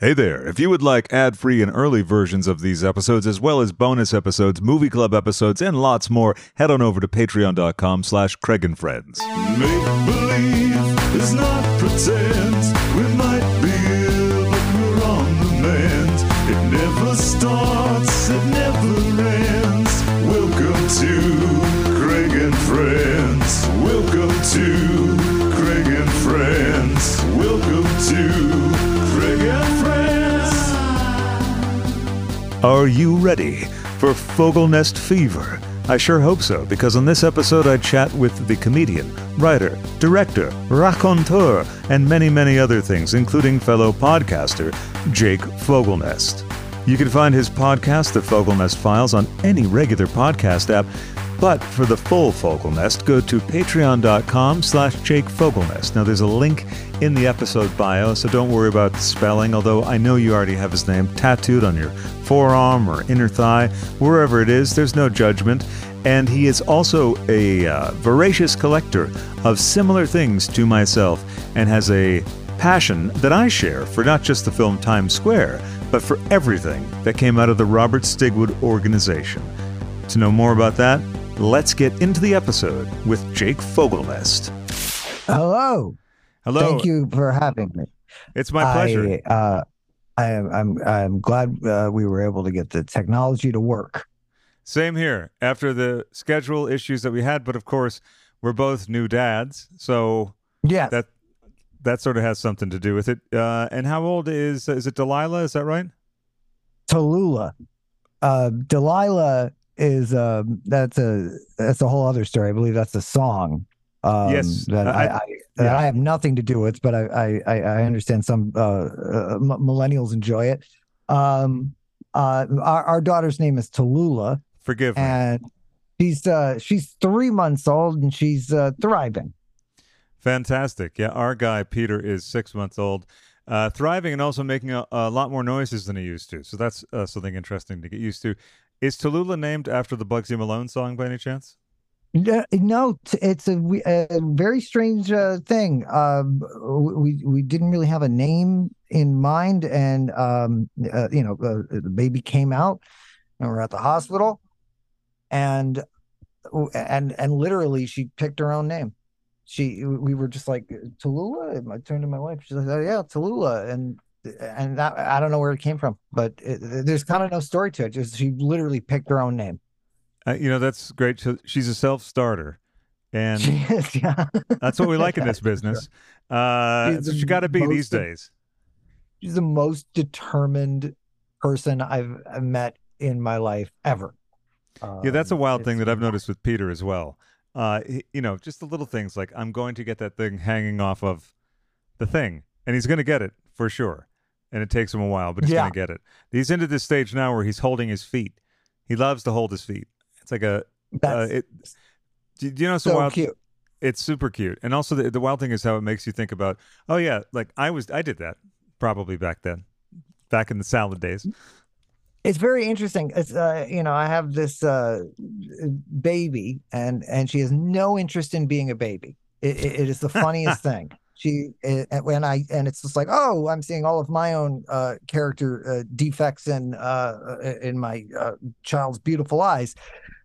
Hey there. If you would like ad free and early versions of these episodes, as well as bonus episodes, movie club episodes, and lots more, head on over to patreon.com slash Craig and Friends. Make believe is not pretend. We might be ill, but we're on the mend. It never Are you ready for Fogelnest Fever? I sure hope so, because on this episode I chat with the comedian, writer, director, raconteur, and many, many other things, including fellow podcaster Jake Fogelnest. You can find his podcast, The Fogelnest Files, on any regular podcast app. But for the full Fogelnest, go to patreon.com slash Jake Fogelnest. Now, there's a link in the episode bio, so don't worry about spelling, although I know you already have his name tattooed on your forearm or inner thigh, wherever it is, there's no judgment. And he is also a uh, voracious collector of similar things to myself and has a passion that I share for not just the film Times Square, but for everything that came out of the Robert Stigwood organization. To know more about that, let's get into the episode with Jake Fogelnest. Hello. Hello. Thank you for having me. It's my pleasure. I, uh, I am, I'm, I'm glad uh, we were able to get the technology to work. Same here. After the schedule issues that we had, but of course, we're both new dads, so Yeah. that that sort of has something to do with it. Uh, and how old is is it Delilah? Is that right? Tallulah. Uh, Delilah is um that's a that's a whole other story. I believe that's a song. Um, Yes, that I- I, I, that yeah. I have nothing to do with, but I I, I understand some uh, uh, millennials enjoy it. Um, uh, our, our daughter's name is Tallulah, Forgive me. and she's uh she's three months old and she's uh, thriving. Fantastic. Yeah, our guy Peter is six months old, uh, thriving and also making a, a lot more noises than he used to. So that's uh, something interesting to get used to. Is Tallulah named after the Bugsy Malone song by any chance? No, it's a, a very strange uh, thing. Um, we we didn't really have a name in mind, and um, uh, you know, uh, the baby came out, and we're at the hospital, and and and literally, she picked her own name. She, we were just like Tallulah. I turned to my wife. She's like, "Oh yeah, Tallulah," and and that I don't know where it came from, but it, there's kind of no story to it. Just she literally picked her own name. Uh, you know, that's great. So She's a self starter. And She is, yeah. that's what we like in this business. Uh, She's that's what the you got to be these de- days. she's the most determined person I've met in my life ever. Yeah, that's a Um, wild thing that I've noticed with Peter as well. Uh, you know, just the little things like I'm going to get that thing hanging off of the thing, and he's going to get it for sure. And it takes him a while, but he's Yeah. going to get it. He's into this stage now where he's holding his feet. He loves to hold his feet. It's like a, uh, it, do, do you know so wild? cute. It's super cute, and also the, the wild thing is how it makes you think about. Oh yeah, like I was, I did that probably back then, back in the salad days. It's very interesting. It's uh, you know, I have this uh baby, and and she has no interest in being a baby. It, it, it is the funniest thing. She it, and when I and it's just like, oh, I'm seeing all of my own uh character uh, defects in uh in my uh, child's beautiful eyes.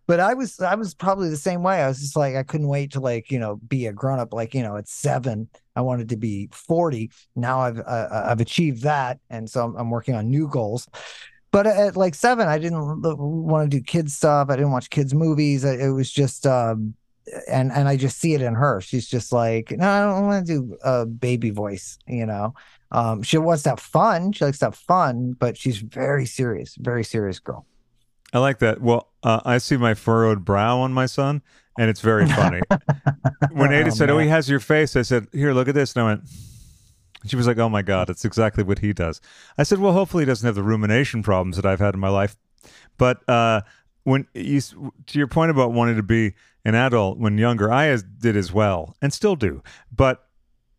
But I was I was probably the same way. I was just like I couldn't wait to like you know be a grown up. Like you know at seven, I wanted to be forty. Now I've uh, I've achieved that, and so I'm, I'm working on new goals. But at like seven, I didn't want to do kids stuff. I didn't watch kids movies. It was just um, and and I just see it in her. She's just like, no, I don't want to do a baby voice. You know, um, she wants to have fun. She likes to have fun, but she's very serious, very serious girl. I like that. Well, uh, I see my furrowed brow on my son, and it's very funny. when Ada Oh, said, "Oh, he has your face," I said, "Here, look at this," and I went. She was like, "Oh my god, it's exactly what he does." I said, "Well, hopefully he doesn't have the rumination problems that I've had in my life." But uh, when you, to your point about wanting to be an adult when younger, I did as well, and still do. But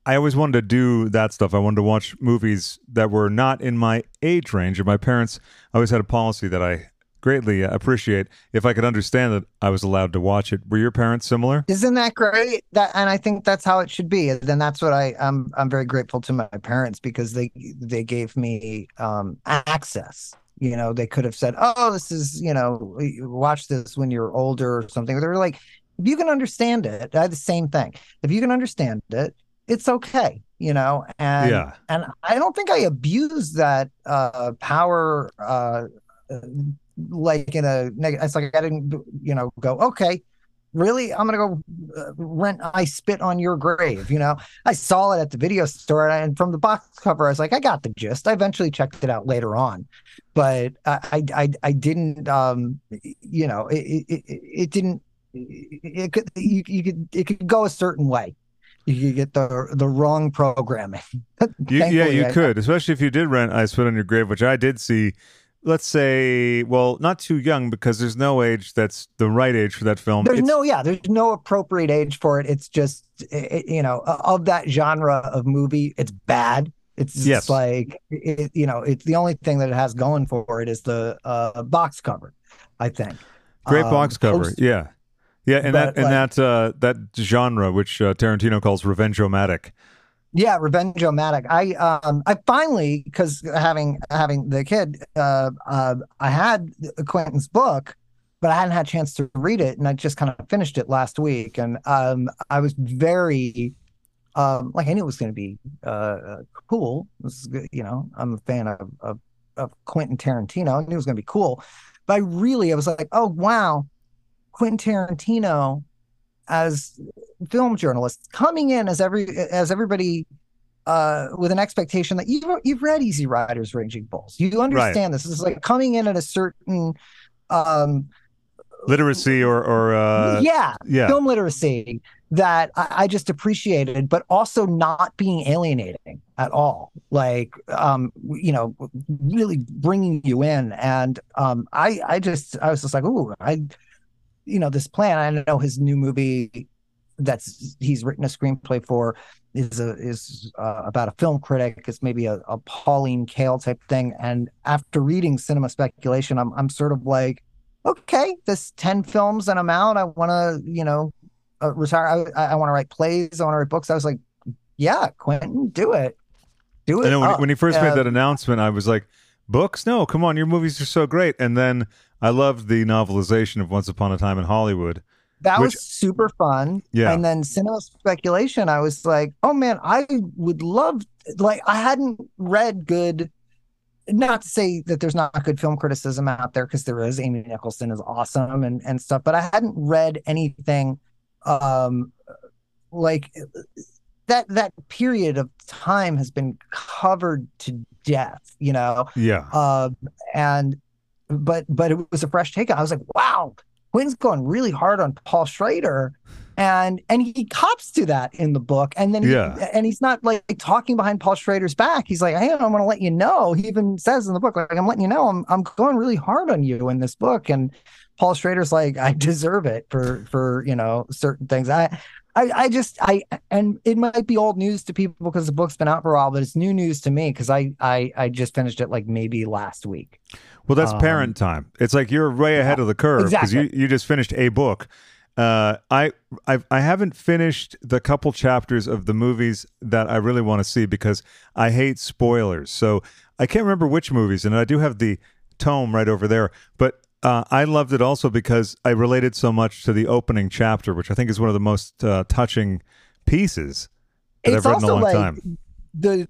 I always wanted to do that stuff. I wanted to watch movies that were not in my age range. And my parents always had a policy that I greatly uh, appreciate if I could understand that I was allowed to watch it. Were your parents similar? Isn't that great? That and I think that's how it should be. Then that's what I I'm I'm very grateful to my parents because they they gave me um access. You know, they could have said, "Oh, this is you know, watch this when you're older or something." They were like, "If you can understand it, I had the same thing. If you can understand it, it's okay." You know, and Yeah. and I don't think I abused that uh power uh like in a negative. It's like I didn't, you know, go okay. Really, I'm gonna go uh, rent. I spit on your grave. You know, I saw it at the video store, and from the box cover, I was like, I got the gist. I eventually checked it out later on, but I, I, I, didn't. Um, you know, it, it, it, it didn't. It could, you, you could, it could go a certain way. You could get the the wrong programming. You, yeah, you I- could, especially if you did rent I Spit on Your Grave, which I did see. Let's say, well, not too young because there's no age that's the right age for that film. There's It's- no, yeah, there's no appropriate age for it. It's just, it, you know, of that genre of movie, it's bad. It's just Yes. like, it, you know, it's the only thing that it has going for it is the uh, box cover, I think. Great Um, box cover. post- yeah. Yeah, and that and like- that uh, that genre which uh, Tarantino calls revenge-o-matic. Yeah, Revenge-O-Matic. I um I finally because having having the kid, uh, uh I had Quentin's book, but I hadn't had a chance to read it, and I just kind of finished it last week, and um I was very um like I knew it was going to be uh, cool. Good, you know. I'm a fan of of of Quentin Tarantino. I knew it was going to be cool, but I really I was like, oh wow, Quentin Tarantino as film journalists coming in as every as everybody uh with an expectation that you've you've read Easy Riders Raging Bulls. You understand this. This is like coming in at a certain um Literacy or or uh, yeah, yeah. film literacy that I, I just appreciated, but also not being alienating at all. Like, um, you know, really bringing you in. And um, I, I just, I was just like, ooh, I, you know, this plan. I know his new movie that's he's written a screenplay for is a is uh, about a film critic. It's maybe a, a Pauline Kael type thing. And after reading Cinema Speculation, I'm I'm sort of like, okay, this 10 films and I'm out. I want to, you know, uh, retire. I, I want to write plays. I want to write books. I was like, yeah, Quentin, do it. Do it. I know when, when he first made Uh, that announcement, I was like, "Books? No, come on, your movies are so great." And then I loved the novelization of Once Upon a Time in Hollywood. that which- was super fun. Yeah. And then cinema speculation, I was like, oh man, I would love like I hadn't read good not to say that there's not good film criticism out there because there is. Amy Nicholson is awesome and and stuff, but I hadn't read anything um like that that period of time has been covered to death, you know. Yeah, Uh, and but but it was a fresh take. I was like, wow, Quinn's going really hard on Paul Schrader, and and he cops to that in the book. And then he, Yeah. and he's not like talking behind Paul Schrader's back. He's like, hey, I'm going to let you know. He even says in the book, like, I'm letting you know, I'm I'm going really hard on you in this book. And Paul Schrader's like, I deserve it for for you know certain things. I. I, I just I and it might be old news to people because the book's been out for a while, but it's new news to me because I, I I just finished it like maybe last week. well, that's um, parent time. It's like you're way ahead of the curve because you exactly. you just finished a book. Uh, I I've, I haven't finished the couple chapters of the movies that I really want to see because I hate spoilers. So I can't remember which movies, and I do have the tome right over there. But uh, I loved it also because I related so much to the opening chapter, which I think is one of the most uh, touching pieces that It's I've read in a long like time. the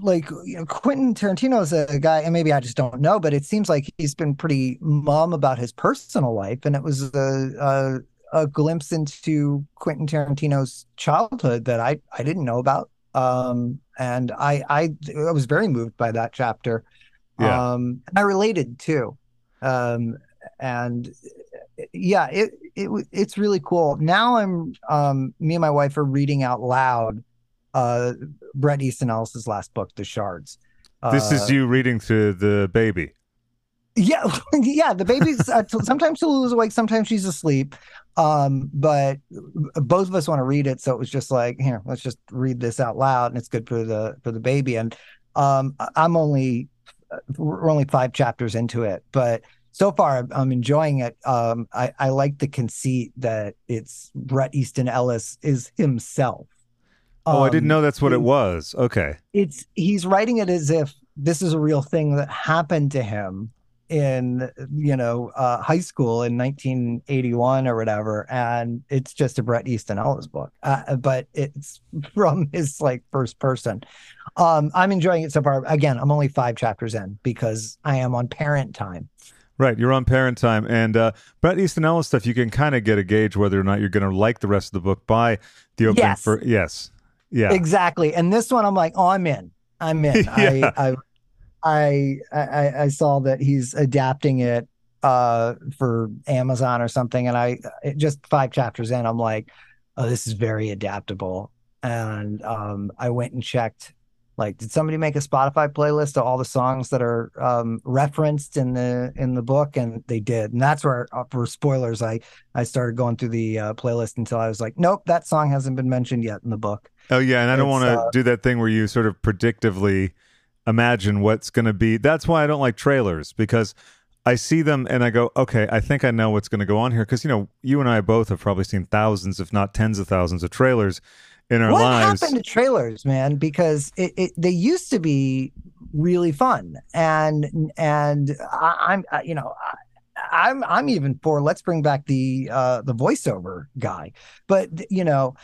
like you know Quentin Tarantino is a guy, and maybe I just don't know, but it seems like he's been pretty mum about his personal life, and it was a a, a glimpse into Quentin Tarantino's childhood that I I didn't know about. Um, and I I I was very moved by that chapter. Yeah. Um, and I related too. Um, and yeah, it it it's really cool. Now I'm um me and my wife are reading out loud uh Bret Easton Ellis's last book, The Shards. This is Uh, you reading to the baby. yeah, yeah. The baby's uh, sometimes Tulu's awake, sometimes she's asleep. Um, but both of us want to read it, so it was just like, here, let's just read this out loud, and it's good for the for the baby. And um, I'm only we're only five chapters into it, but so far I'm, enjoying it. Um, I, I like the conceit that it's Bret Easton Ellis is himself. oh, I didn't Um, know that's what it it- was. Okay. It's he's writing it as if this is a real thing that happened to him in you know uh, high school in 1981 or whatever, and it's just a Bret Easton Ellis book, uh, but it's from his like first person. Um, I'm enjoying it so far. Again, I'm only five chapters in because I am on parent time. Right, you're on parent time, and uh, Bret Easton Ellis stuff. You can kind of get a gauge whether or not you're going to like the rest of the book by the opening. Yes. For yes, yeah, Exactly. And this one, I'm like, oh, I'm in. I'm in. Yeah. I, I, I, I, I saw that he's adapting it uh, for Amazon or something, and I it, just five chapters in, I'm like, oh, this is very adaptable. And um, I went and checked. Like, did somebody make a Spotify playlist of all the songs that are um, referenced in the in the book? And they did, and that's where, uh, for spoilers, I I started going through the uh, playlist until I was like, nope, that song hasn't been mentioned yet in the book. Oh yeah, and I don't want to uh, do that thing where you sort of predictively imagine what's going to be. That's why I don't like trailers because I see them and I go, okay, I think I know what's going to go on here because you know you and I both have probably seen thousands, if not tens of thousands, of trailers in our what lives. What happened to trailers, man? Because it, it they used to be really fun, and and I, I'm I- you know. I, I'm I'm even for let's bring back the uh the voiceover guy. But you know,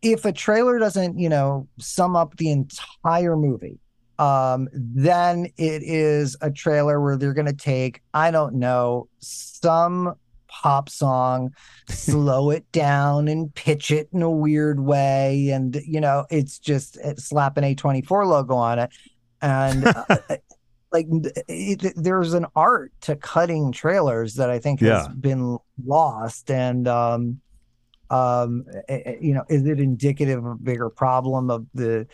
if a trailer doesn't, you know, sum up the entire movie, um, then it is a trailer where they're gonna take, I don't know, some pop song, slow it down and pitch it in a weird way. And, you know, it's just it's slap an A24 logo on it. And uh, like it, there's an art to cutting trailers that I think has been lost. And, um, um, eh, eh, you know, is it indicative of a bigger problem of the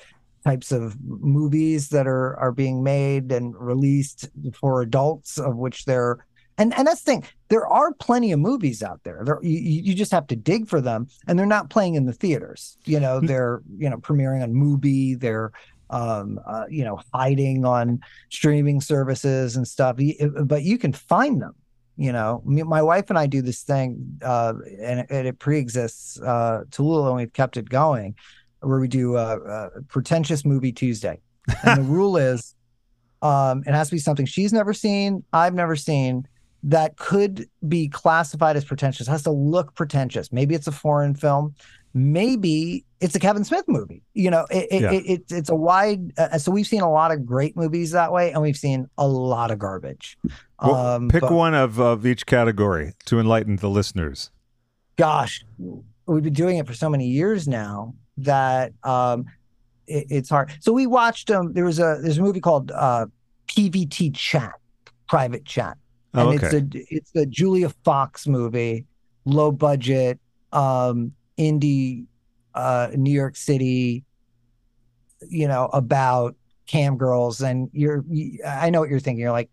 types of movies that are are being made and released for adults, of which there and and that's the thing. There are plenty of movies out there. There you, you just have to dig for them, and they're not playing in the theaters. You know, Mm. they're you know premiering on Mubi. They're um uh, you know hiding on streaming services and stuff. But you can find them. You know, my wife and I do this thing, uh, and, it- and it pre-exists uh, and we've kept it going, where we do a, uh, pretentious movie Tuesday, and the rule is, um, it has to be something she's never seen, I've never seen, that could be classified as pretentious. It has to look pretentious. Maybe it's a foreign film, maybe it's a Kevin Smith movie. You know, it, it, Yeah. it, it's it's a wide. Uh, so we've seen a lot of great movies that way, and we've seen a lot of garbage. Well, um, pick but- one of, of each category to enlighten the listeners. gosh, we've been doing it for so many years now that um, it, it's hard. So we watched um, there was a there's a movie called uh, PVT Chat, Private Chat, and Oh, it's a it's a Julia Fox movie, low budget, um, indie, uh, New York City, you know, about cam girls, and you're you, I know what you're thinking. You're like,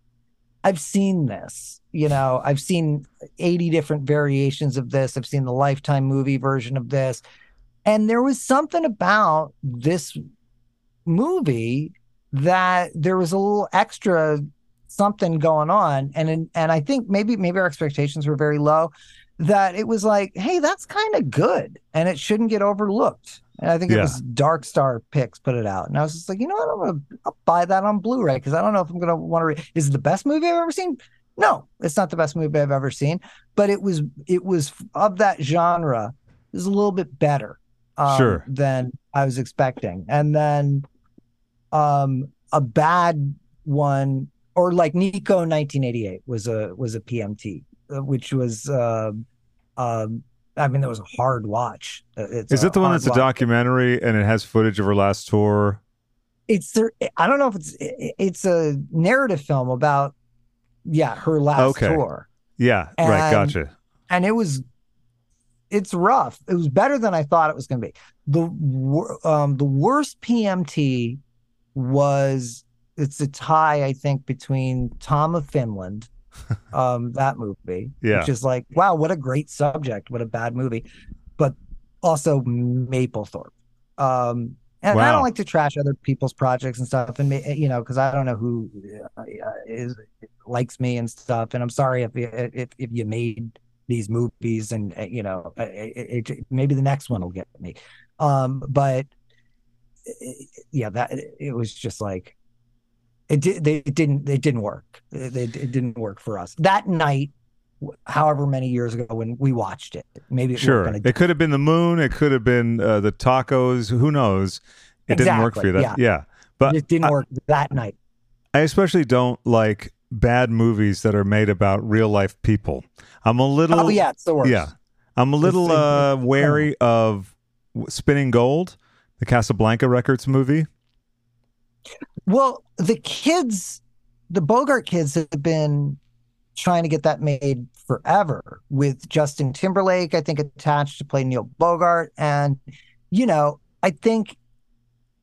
I've seen this. You know, I've seen 80 different variations of this. I've seen the Lifetime movie version of this. And there was something about this movie that there was a little extra something going on. And in, and I think maybe maybe our expectations were very low that it was like, hey, that's kind of good and it shouldn't get overlooked. And I think it was Dark Star Picks put it out. And I was just like, you know what? I'm gonna buy that on Blu-ray because I don't know if I'm gonna want to. Re- Is it the best movie I've ever seen? No, it's not the best movie I've ever seen, but it was it was of that genre. It was a little bit better um, Sure. than I was expecting, and then um, a bad one or like Nico 1988 was a was a PMT, uh, which was uh, um, I mean that was a hard watch. Uh, It's Is it the one that's a documentary and it has footage of her last tour? it's there i don't know if it's it's a narrative film about yeah her last Okay. tour Yeah, right. Gotcha. and it was it's rough it was better than i thought it was going to be the um the worst pmt was it's a tie i think between tom of finland um that movie Yeah. which is like wow what a great subject what a bad movie but also Mapplethorpe um and I don't like to trash other people's projects and stuff, and you know, because I don't know who uh, likes me and stuff. And I'm sorry if if if you made these movies and uh, you know uh, it, it, maybe the next one will get me. Um, but yeah, that it was just like it did. They it didn't. It didn't work. It, it didn't work for us that night. However many years ago when we watched it, maybe it sure it could have been the moon. It could have been uh, the tacos. Who knows? It exactly, didn't work for you. That yeah, yeah. but it didn't I, work that night. I especially don't like bad movies that are made about real life people. I'm a little. Oh yeah, it's the worst. Yeah, I'm a little uh, wary of Spinning Gold, the Casablanca Records movie. Well, the kids, the Bogart kids have been trying to get that made forever with Justin Timberlake, I think, attached to play Neil Bogart. And, you know, I think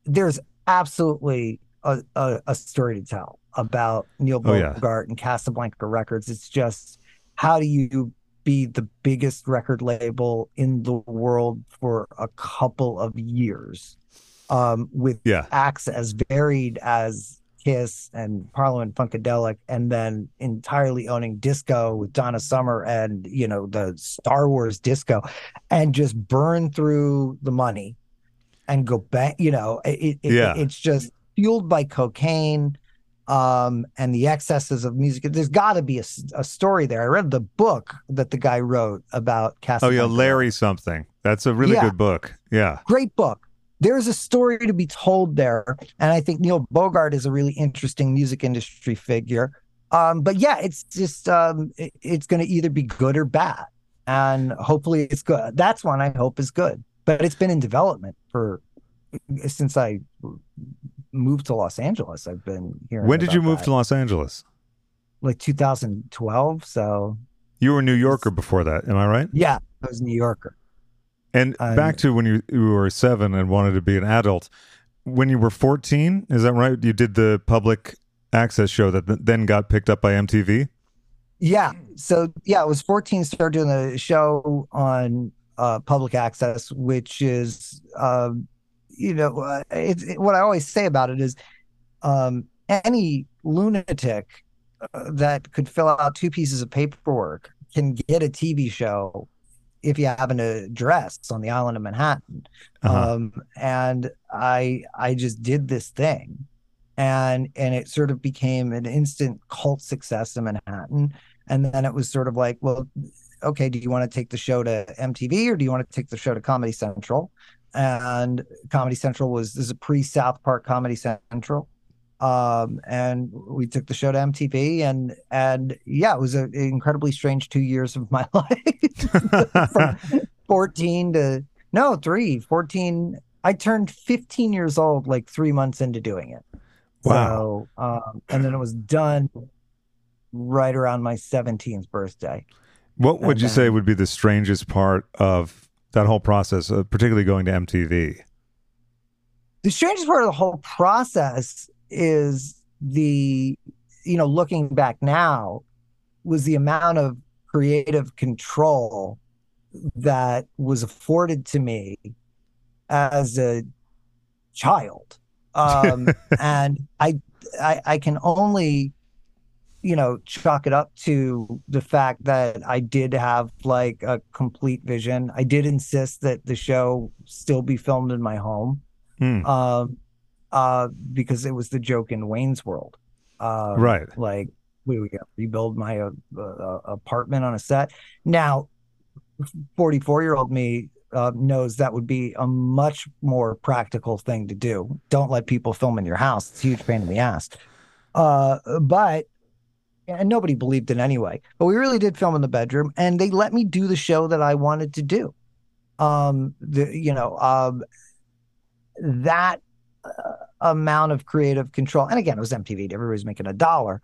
there's absolutely a, a, a story to tell about Neil Oh, yeah. Bogart and Casablanca Records. It's just how do you be the biggest record label in the world for a couple of years um, with Yeah. acts as varied as Kiss and Parliament Funkadelic, and then entirely owning disco with Donna Summer and you know the Star Wars disco, and just burn through the money and go back. You know, it, it, Yeah. it's just fueled by cocaine um, and the excesses of music. There's got to be a story there. I read the book that the guy wrote about Oh yeah, Larry something. That's a really Yeah. good book. Yeah. Great book. There's a story to be told there, and I think Neil Bogart is a really interesting music industry figure. Um, but yeah, it's just um, it- it's going to either be good or bad, and hopefully it's good. That's one I hope is good. But it's been in development for since I moved to Los Angeles. I've been here. When did you move that. to Los Angeles? Like 2012. So You were a New Yorker before that, am I right? yeah, I was a New Yorker. And Um, back to when you, you were seven and wanted to be an adult. When you were 14, is that right? You did the public access show that then got picked up by MTV? Yeah. So yeah, I was 14, started doing the show on uh, public access, which is, um, you know, uh, it's it, what I always say about it is um, any lunatic uh, that could fill out two pieces of paperwork can get a TV show if you have an address on the island of Manhattan. Uh-huh. Um, and I I just did this thing, and and it sort of became an instant cult success in Manhattan. And then it was sort of like, well, okay, do you want to take the show to MTV or do you want to take the show to Comedy Central? And Comedy Central was this is a pre South Park Comedy Central. Um, and we took the show to MTV and and yeah, it was an incredibly strange two years of my life. From 14 to no, three, 14. I turned 15 years old like three months into doing it. Wow. So, um, and then it was done right around my 17th birthday. What would And you say would be the strangest part of that whole process, uh, particularly going to MTV? The strangest part of the whole process is the, you know, looking back now, was the amount of creative control that was afforded to me as a child. Um, and I, I, I can only, you know, chalk it up to the fact that I did have like a complete vision. I did insist that the show still be filmed in my home Hmm. um, uh, because it was the joke in Wayne's World. Um, Right. Like we we rebuild my uh, uh, apartment on a set. Now, forty-four year old me uh, knows that would be a much more practical thing to do. Don't let people film in your house; it's a huge pain in the ass. Uh, but and nobody believed it anyway. But we really did film in the bedroom, and they let me do the show that I wanted to do. Um, the you know um, that uh, amount of creative control, and again, it was MTV. Everybody's making a dollar.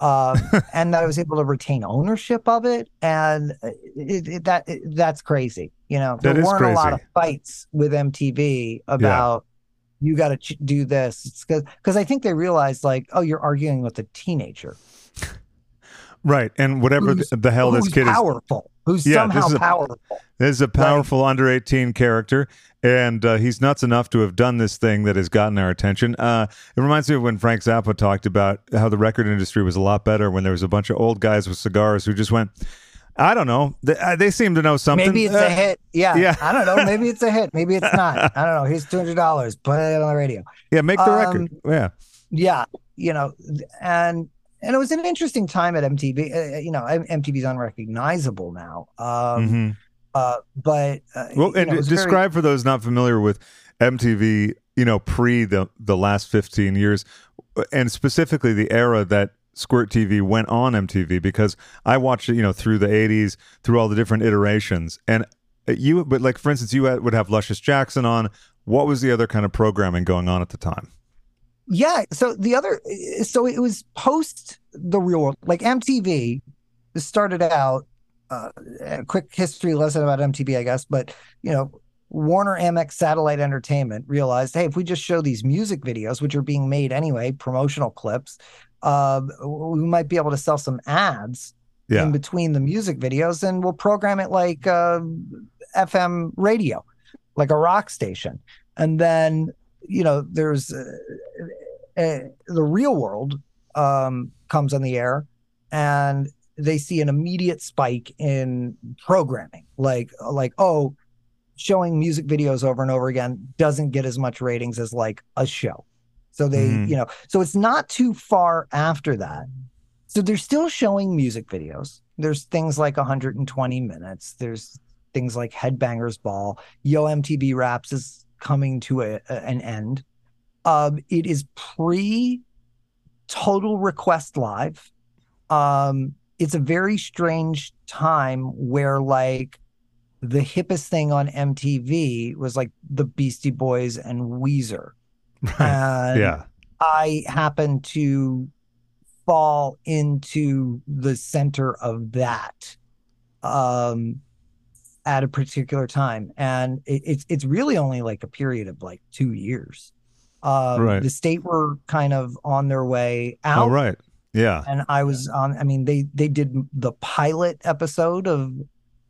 Um, and that I was able to retain ownership of it, and it, it, that it, that's crazy. You know, That there weren't a lot of fights with MTV about you got to ch- do this. It's because because I think they realized like, oh, you're arguing with a teenager. Right, and whatever the, hell this kid is, powerful, who's Yeah, somehow this is a- powerful. this is a powerful under eighteen character, and uh, he's nuts enough to have done this thing that has gotten our attention. Uh, it reminds me of when Frank Zappa talked about how the record industry was a lot better when there was a bunch of old guys with cigars who just went, I don't know, they, uh, they seem to know something. Maybe it's Uh, a hit. Yeah, yeah. I don't know. Maybe it's a hit. Maybe it's not. I don't know. Here's two hundred dollars. Put it on the radio. Yeah, make the Um, record. Yeah, Yeah, you know, and and it was an interesting time at MTV. Uh, you know, MTV's unrecognizable now. Um, Mhm. uh, but uh, Well, and know, was very- describe for those not familiar with MTV, you know, pre the the last 15 years and specifically the era that Squirt TV went on MTV because I watched it, you know, through the 80s, through all the different iterations. And you but like for instance, you had, would have Luscious Jackson on. What was the other kind of programming going on at the time? Yeah. So the other, so it was post the real world, like MTV started out, uh, a quick history lesson about MTV, I guess, but you know, Warner Amex Satellite Entertainment realized, hey, if we just show these music videos, which are being made anyway, promotional clips, uh, we might be able to sell some ads Yeah. in between the music videos, and we'll program it like uh, FM radio, like a rock station. And then, you know, there's uh, uh, the real world um, comes on the air, and they see an immediate spike in programming, like like oh, showing music videos over and over again doesn't get as much ratings as like a show. So they, Mhm. you know, so it's not too far after that. So they're still showing music videos. There's things like 120 minutes. There's things like Headbangers Ball. Yo MTV Raps is coming to a, a- an end. Um, it is pre Total Request Live. Um, it's a very strange time where like the hippest thing on MTV was like the Beastie Boys and Weezer. And yeah. I happen to fall into the center of that um at a particular time and it, it's it's really only like a period of like two years um Right. the state were kind of on their way out Oh, right. Yeah. and I was on. I mean, they they did the pilot episode of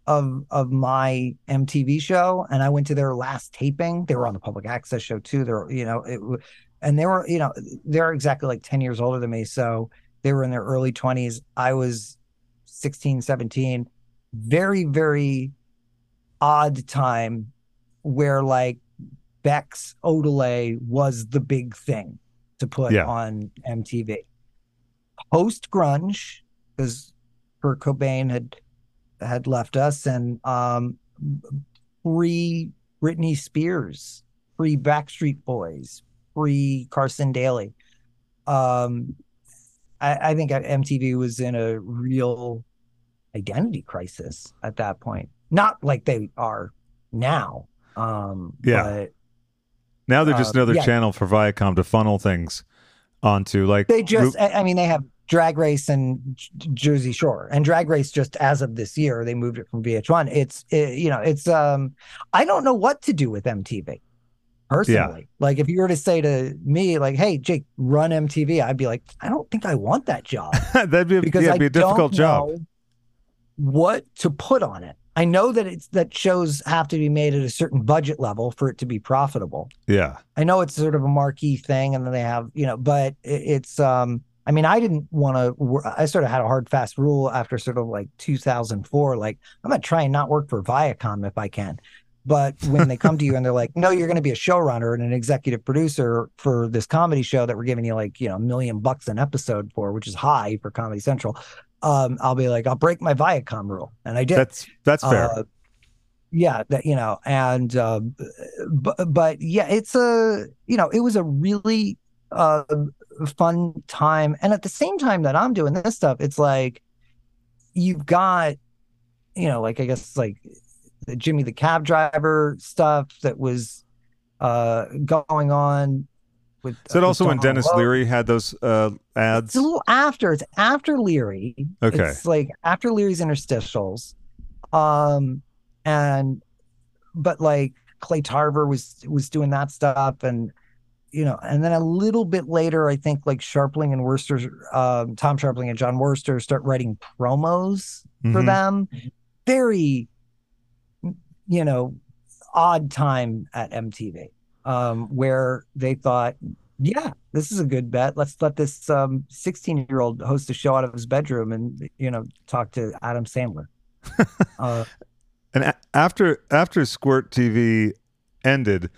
of of my MTV show, and I went to their last taping. They were on the public access show too. They're you know, it, and they were you know they're exactly like ten years older than me, so they were in their early twenties. I was 16, 17. Very very odd time where like Beck's Odelay was the big thing to put Yeah. on MTV post grunge because Kurt Cobain had had left us and um pre Britney Spears, pre Backstreet Boys, pre Carson Daly. Um I, I think MTV was in a real identity crisis at that point. Not like they are now. Um Yeah. but Now they're just Uh, another yeah. channel for Viacom to funnel things onto. Like They just, I mean, they have Drag Race and J- Jersey Shore, and Drag Race just as of this year, they moved it from VH1. It's, it, you know, it's, um, I don't know what to do with MTV personally. Like, if you were to say to me, like, hey, Jake, run MTV, I'd be like, I don't think I want that job that'd be, a, because yeah, be a difficult job. what to put on it. I know that it's that shows have to be made at a certain budget level for it to be profitable. Yeah. I know it's sort of a marquee thing, and then they have, you know, but it's, um, I mean, I didn't want to, I sort of had a hard, fast rule after sort of like 2004. Like, I'm going to try and not work for Viacom if I can. But when they come to you and they're like, no, you're going to be a showrunner and an executive producer for this comedy show that we're giving you like, you know, a million bucks an episode for, which is high for Comedy Central. Um, I'll be like, I'll break my Viacom rule. And I did. That's that's fair. Uh, yeah, that you know, and uh, but but yeah, it's a you know, it was a really uh fun time, and at the same time that I'm doing this stuff, it's like you've got you know, like I guess like the Jimmy the cab driver stuff that was uh going on with. Is that with also when Dennis Logue. Leary had those uh, ads? It's a little after. It's after Leary. Okay. It's like after Leary's interstitials. Um and but like Clay Tarver was was doing that stuff and you know, and then a little bit later, I think like Scharpling and Wurster, um, Tom Scharpling and Jon Wurster start writing promos for Mhm. them. Very, you know, odd time at MTV um, where they thought, yeah, this is a good bet. Let's let this 16 year old host a show out of his bedroom and, you know, talk to Adam Sandler. uh, And a- after after Squirt TV ended,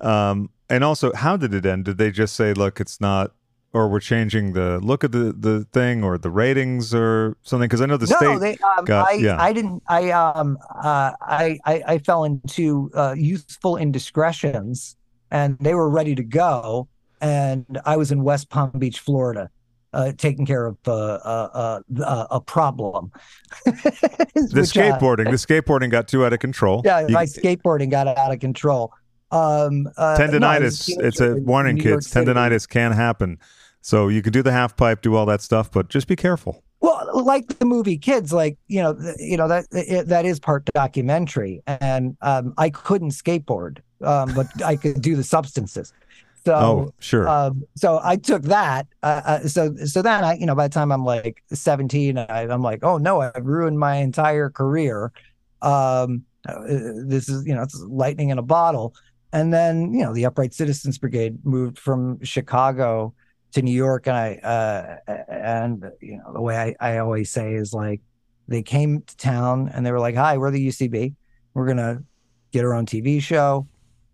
um, and also how did it end? Did they just say, "Look, it's not," or we're changing the look of the the thing, or the ratings, or something? Because I know the no, state. they. Um, got- I. yeah. I didn't. I. Um. Uh. I. I, I fell into uh, youthful indiscretions, and they were ready to go, and I was in West Palm Beach, Florida, uh, taking care of uh, uh, uh, uh, a problem. the uh, skateboarding, the skateboarding got too out of control. yeah, You- my skateboarding got out of control. Um. Uh, no, tendonitis. teenager it's a warning, kids. Tendonitis can happen. So you can do the half pipe, do all that stuff, but just be careful. Well, like the movie Kids, like you know, you know that it, that is part documentary, and um, I couldn't skateboard, um, but I could do the substances. So, oh, sure. um, so I took that. Uh, uh, so, so then I, you know, by the time I'm like 17, I, I'm like, oh no, I've ruined my entire career. Um, uh, this is, you know, it's lightning in a bottle. And then, you know, the Upright Citizens Brigade moved from Chicago to New York, and I, uh, and you know, the way I, I always say is like, they came to town and they were like, "Hi, we're the UCB. We're gonna get our own TV show.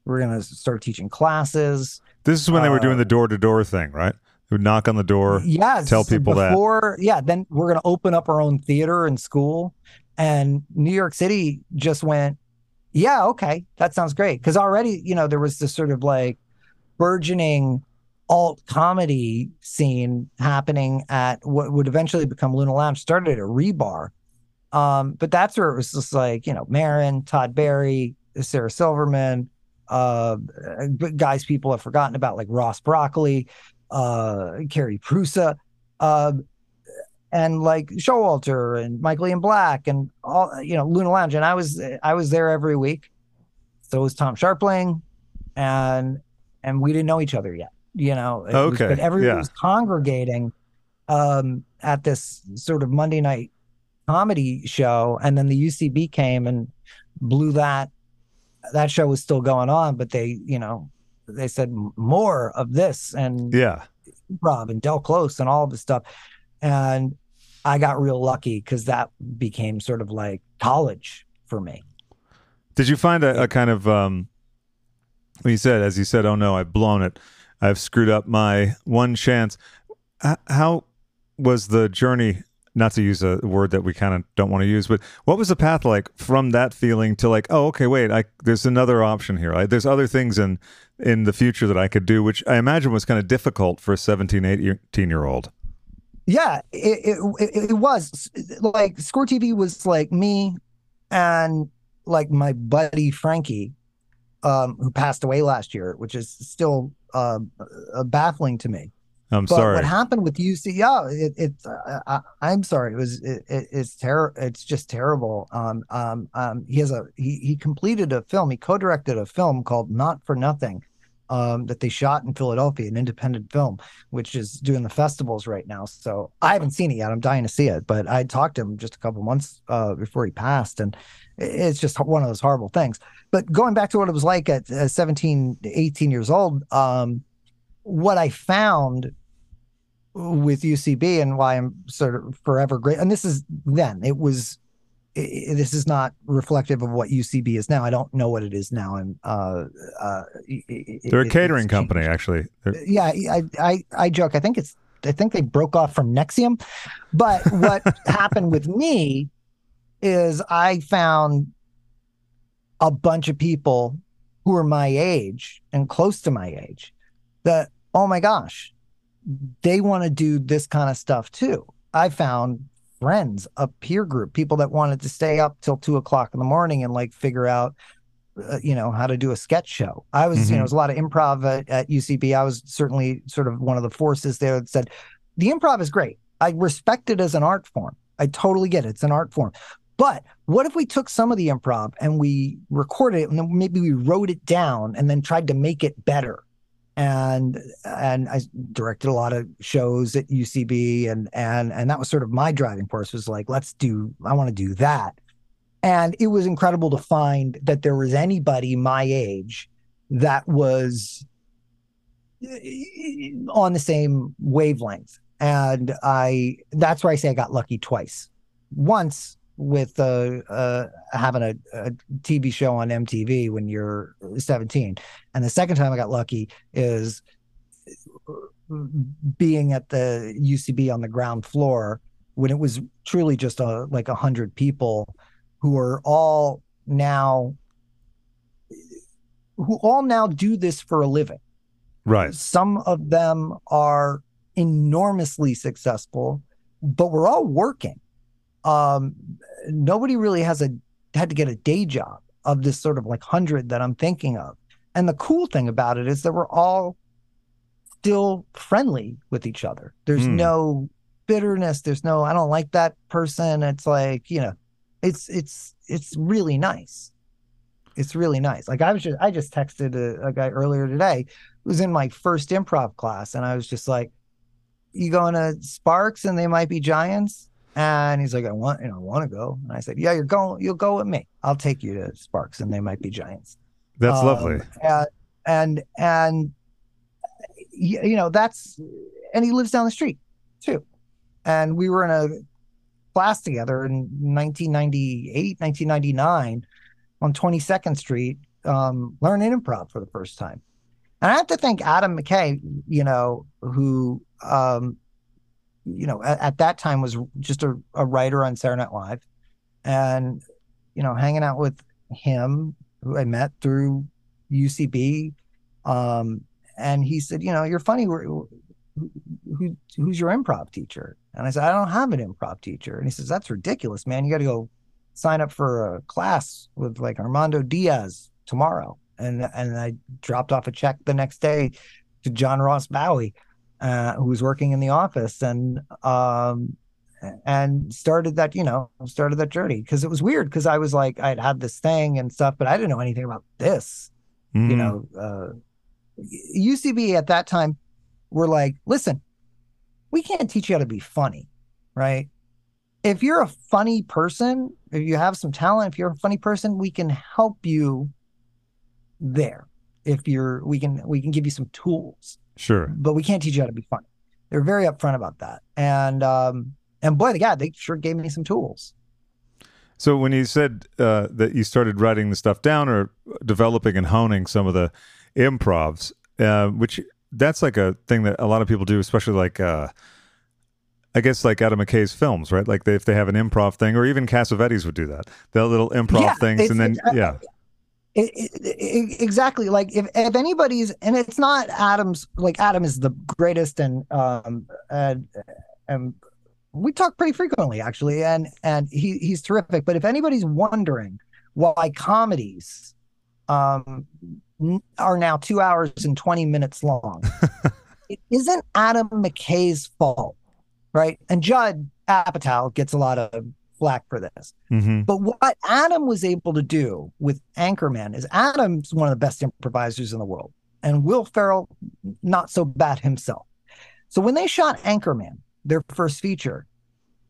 We're gonna start teaching classes." this is when they were doing uh, the door to door thing, right? They would knock on the door. yes, tell people that. before, Yeah, then we're gonna open up our own theater and school, and New York City just went, "Yeah, okay, that sounds great." Because already, you know, there was this sort of like burgeoning alt comedy scene happening at what would eventually become Luna Lounge. Started at a Rebar, um, but that's where it was just like you know, Maron, Todd Barry, Sarah Silverman, uh, guys people have forgotten about like Ross Broccoli, uh, Carrie Prusa, uh, and like Showalter and Michael Ian Black and all you know Luna Lounge, and I was I was there every week. So was Tom Scharpling, and and we didn't know each other yet, you know. It was- but everyone yeah. was congregating um, at this sort of Monday night comedy show, and then the UCB came and blew that. That show was still going on, but they, you know, they said more of this and Yeah. rob and Del Close and all of this stuff. And I got real lucky because that became sort of like college for me. Did you find a, a kind of um you said as you said, "Oh no, I've blown it. I've screwed up my one chance." How was the journey not to use a word that we kind of don't want to use, but what was the path like from that feeling to like, "Oh, okay, wait, I there's another option here. I, there's other things in in the future that I could do," which I imagine was kind of difficult for a 17, 18 year old. Yeah, it, it, it was like Squirt TV was like me and like my buddy Frankie, um, who passed away last year, which is still uh, uh, baffling to me. I'm But sorry. what happened with UC? Yeah, it, it's. Uh, I, I'm sorry. It was. It, it, it's terrible. It's just terrible. Um. Um. Um. He has a. He he completed a film. He co-directed a film called Not for Nothing, um, that they shot in Philadelphia, an independent film, which is doing the festivals right now. So I haven't seen it yet. I'm dying to see it. But I talked to him just a couple months uh, before he passed, and it's just one of those horrible things. But going back to what it was like at uh, 17, 18 years old, um, what I found with UCB and why I'm sort of forever great. And this is then it was. i i- this is not reflective of what UCB is now. I don't know what it is now. And uh, uh, They're a catering company, actually. They're- Yeah, I, I I joke. I think it's I think they broke off from NXIVM. But what happened with me is I found a bunch of people who are my age and close to my age that, oh my gosh, they want to do this kind of stuff too. I found friends, a peer group, people that wanted to stay up till two o'clock in the morning and like figure out, uh, you know, how to do a sketch show. I was, you Mhm. know, it was a lot of improv at, at UCB. I was certainly sort of one of the forces there that said the improv is great. I respect it as an art form. I totally get it. It's an art form. But what if we took some of the improv and we recorded it and then maybe we wrote it down and then tried to make it better? and and I directed a lot of shows at UCB and and and that was sort of my driving force was like let's do I want to do that. And it was incredible to find that there was anybody my age that was eh, on the same wavelength. And I that's where I say I got lucky twice. Once with uh, uh, having a, a, TV show on MTV when you're 17. And the second time I got lucky is being at the UCB on the ground floor when it was truly just a, like a hundred people who are all now who all now do this for a living. Right. Some of them are enormously successful, but we're all working um, nobody really has a had to get a day job of this sort of like hundred that I'm thinking of. And the cool thing about it is that we're all still friendly with each other. There's mm. no bitterness. There's no I don't like that person. It's like you know, it's it's it's really nice. It's really nice. Like I was just I just texted a, a guy earlier today who was in my first improv class, and I was just like, "You going to Sparks and they might be giants?" And he's like, I want, you know, I want to go. And I said, Yeah, you're going, you'll go with me. I'll take you to Sparks and they might be giants. That's um, lovely. And, and, and, you know, that's, and he lives down the street too. And we were in a class together in 1998, 1999 on 22nd Street, um, learning improv for the first time. And I have to thank Adam McKay, you know, who, um, you know, at, at that time was just a, a, writer on Saturday Night Live, and you know, hanging out with him, who I met through UCB, um, and he said, you know, you're funny. Who, who, who's your improv teacher? And I said, I don't have an improv teacher. And he says, that's ridiculous, man. You got to go sign up for a class with like Armando Diaz tomorrow. And and I dropped off a check the next day to John Ross Bowie uh, who was working in the office and um, and started that you know started that journey because it was weird because I was like I'd had this thing and stuff, but I didn't know anything about this. Mm-hmm. You know, uh, UCB at that time were like, listen, we can't teach you how to be funny, right? If you're a funny person, if you have some talent, if you're a funny person, we can help you there. If you're, we can we can give you some tools Sure. But we can't teach you how to be funny. They're very upfront about that. And um, and boy, the God, they sure gave me some tools. So when you said uh, that you started writing the stuff down or developing and honing some of the improvs, uh, which that's like a thing that a lot of people do, especially like uh, I guess like Adam McKay's films, right? Like they, if they have an improv thing, or even Cassavetes would do that. The little improv yeah, things, and then yeah, it, it, exactly. Like if, if anybody's and it's not adam's like adam is the greatest and um and, and we talk pretty frequently actually and and he he's terrific. But if anybody's wondering why comedies um are now two hours and 20 minutes long it isn't adam mckay's fault right? And judd apatow gets a lot of flack for this. Mm-hmm. But what Adam was able to do with Anchorman is Adam's one of the best improvisers in the world, and Will Ferrell, not so bad himself. So when they shot Anchorman, their first feature,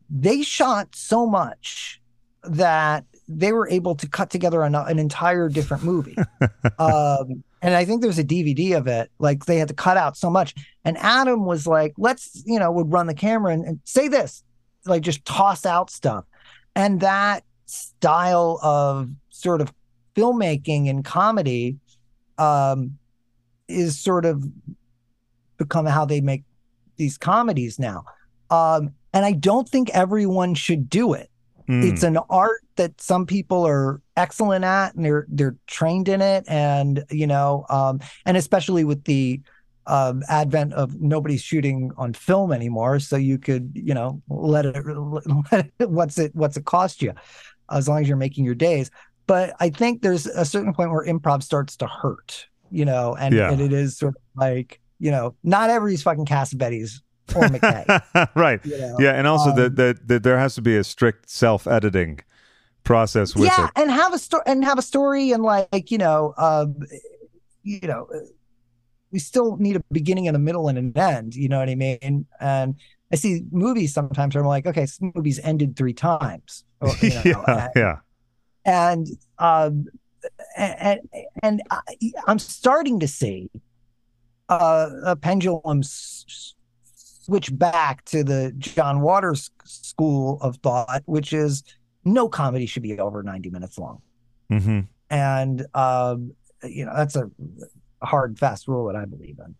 they shot so much that they were able to cut together an, an entire different movie. um, and I think there's a DVD of it. Like they had to cut out so much. And Adam was like, let's, you know, would run the camera and, and say this, like just toss out stuff. And that style of sort of filmmaking and comedy um, is sort of become how they make these comedies now. Um, and I don't think everyone should do it. Mm. It's an art that some people are excellent at and they're they're trained in it and you know um, and especially with the um, advent of nobody's shooting on film anymore, so you could, you know, let it, let it what's it what's it cost you, as long as you're making your days. But I think there's a certain point where improv starts to hurt, you know, and, yeah. and it is sort of like, you know, not everybody's fucking Cassavetes or McKay. right. You know? Yeah. And also um, that, that, that there has to be a strict self editing process with yeah, it. and have a story and have a story and like, you know, uh, you know, we still need a beginning and a middle and an end. You know what I mean? And I see movies sometimes where I'm like, okay, this movie's ended three times. Or, you know, yeah, yeah. and um, and and I, I'm starting to see uh, a pendulum s- switch back to the John Waters school of thought, which is no comedy should be over 90 minutes long. hmm And um, you know that's a hard and fast rule that I believe in.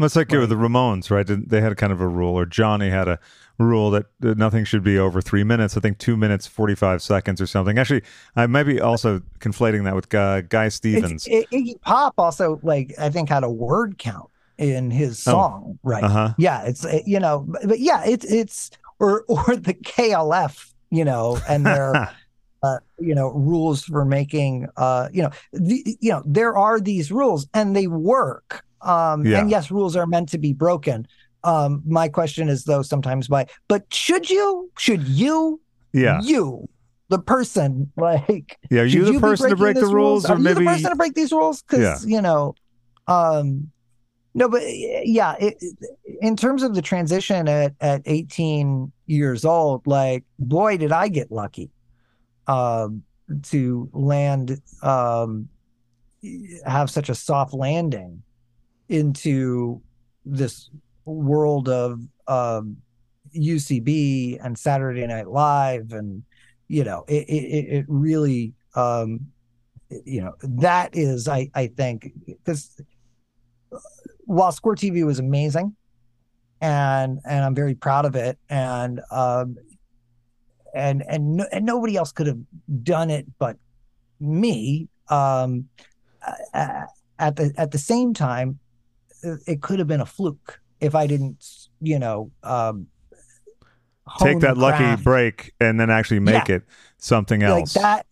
It's like Right. the Ramones, right? They had kind of a rule, or Johnny had a rule that nothing should be over three minutes. I think two minutes forty five seconds or something. Actually, I might be also conflating that with Guy, Guy Stevens. It's, I- Iggy Pop also like I think had a word count in his Oh. song, right? Uh huh. Yeah, it's you know, but, but yeah, it's it's or or the KLF, you know, and their uh, you know rules for making uh you know the, you know there are these rules and they work um Yeah. and yes rules are meant to be broken um my question is though sometimes why but should you should you yeah. you the person like Yeah. Are you the be person to break the rules, Are or you maybe? the person to break these rules? Because you know, um, no, but yeah, it, in terms of the transition at at 18 years old, like boy, did I get lucky, um, to land, um, have such a soft landing into this world of um, UCB and Saturday Night Live, and you know, it it, it really, um, you know, that is, I I think, because while Squirt TV was amazing, and and I'm very proud of it, and um, and and no, and nobody else could have done it but me. Um, uh, at the at the same time, it it could have been a fluke if I didn't, you know, um, Take that lucky break and then actually make it something like else. that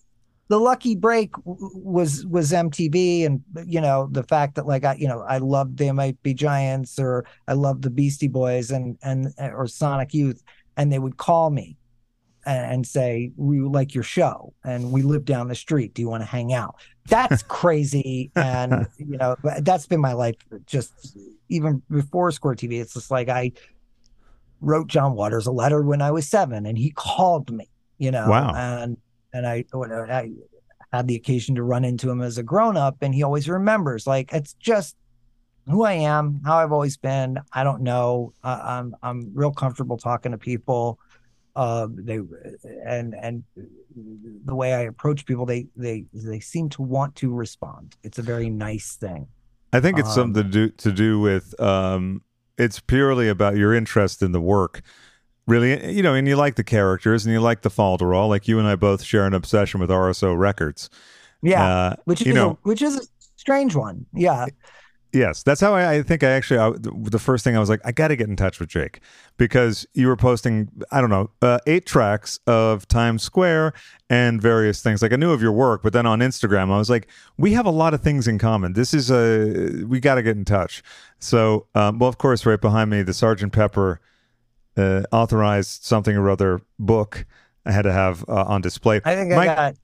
the lucky break w- was was MTV and you know the fact that like I you know I loved They Might Be Giants or I loved the Beastie Boys and and or Sonic Youth and they would call me and, say we like your show and we live down the street do you want to hang out that's crazy and you know that's been my life just even before Squirt TV it's just like I wrote John Waters a letter when I was 7 and he called me you know Wow. and and I I had the occasion to run into him as a grown up, and he always remembers. Like it's just who I am, how I've always been. I don't know. Uh, I'm I'm real comfortable talking to people. Uh, they and and the way I approach people, they they they seem to want to respond. It's a very nice thing. I think it's Um, something to do to do with um it's purely about your interest in the work. Really, you know, and you like the characters and you like the falderall. Like you and I both share an obsession with RSO Records. Yeah, Uh, which is you know, a, which is a strange one. Yeah, Yes, that's how I, I think I actually I, the first thing I was like I got to get in touch with Jake because you were posting I don't know uh, eight tracks of Times Square and various things. Like I knew of your work but then on Instagram I was like we have a lot of things in common. This is a we got to get in touch. So um, well of course right behind me the Sergeant Pepper uh, authorized something or other book I had to have uh, on display. I think I got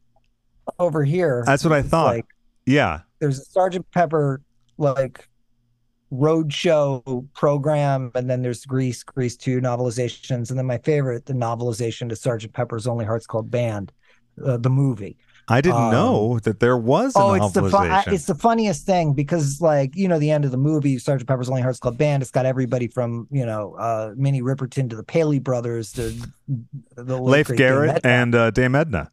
over here. That's what I thought. Like, yeah. there's a Sergeant Pepper like roadshow program, and then there's Grease, Grease Two novelizations, and then my favorite, the novelization to Sergeant Pepper's Only Hearts Club Band, uh, the movie. I didn't Um, know that there was a Oh, it's the fun, novelization. it's the funniest thing because like you know the end of the movie, Sergeant Pepper's Only Hearts Club Band. It's got everybody from you know uh Minnie Riperton to the Paley Brothers to the Leif Garrett Edna. and uh, Dame Edna.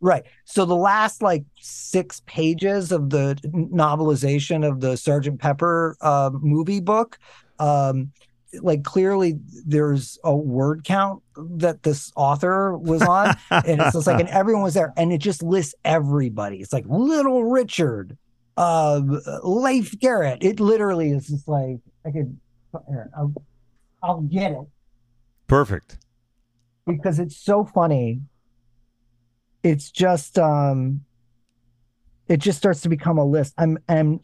Right. So the last like six pages of the novelization of the Sergeant Pepper uh, movie book, um, like clearly there's a word count that this author was on, and it's just like, and everyone was there, and it just lists everybody. It's like Little Richard, uh, Leif Garrett. It literally is just like I could, here, I'll, I'll get it Perfect. because it's so funny. It's just um it just starts to become a list. I'm I'm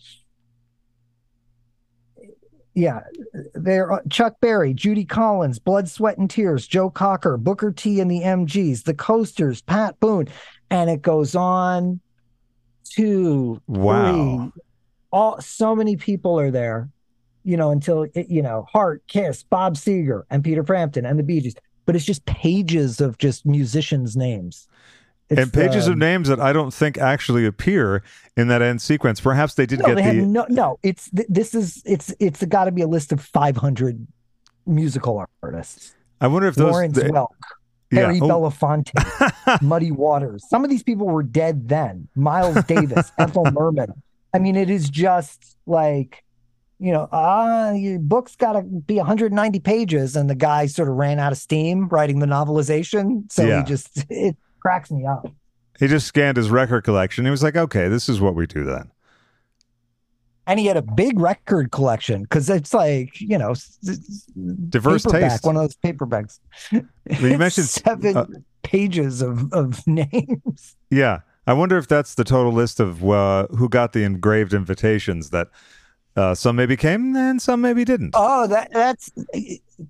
yeah, there are Chuck Berry, Judy Collins, Blood, Sweat and Tears, Joe Cocker, Booker T and the MGs, the Coasters, Pat Boone, and it goes on two, Wow. three, all so many people are there, you know, until it, you know, Heart, Kiss, Bob Seger, and Peter Frampton and the Bee Gees. But it's just pages of just musicians' names. It's, and pages um, of names that I don't think actually appear in that end sequence. Perhaps they did No, get they the. no, no. It's th- this is it's it's got to be a list of 500 musical artists. I wonder if those. Lawrence the- Welk, yeah. Harry Oh, Belafonte, Muddy Waters. Some of these people were dead then. Miles Davis, Ethel Merman. I mean, it is just like, you know, ah, your book's got to be 190 pages, and the guy sort of ran out of steam writing the novelization. So Yeah. he just it cracks me up. he just scanned his record collection. He was like, "Okay, this is what we do then." And he had a big record collection because it's like, you know, Diverse taste. one of those paperbacks. you mentioned- seven uh, pages of, of names. Yeah, I wonder if that's the total list of uh, who got the engraved invitations. That uh, some maybe came and some maybe didn't. Oh, that that's.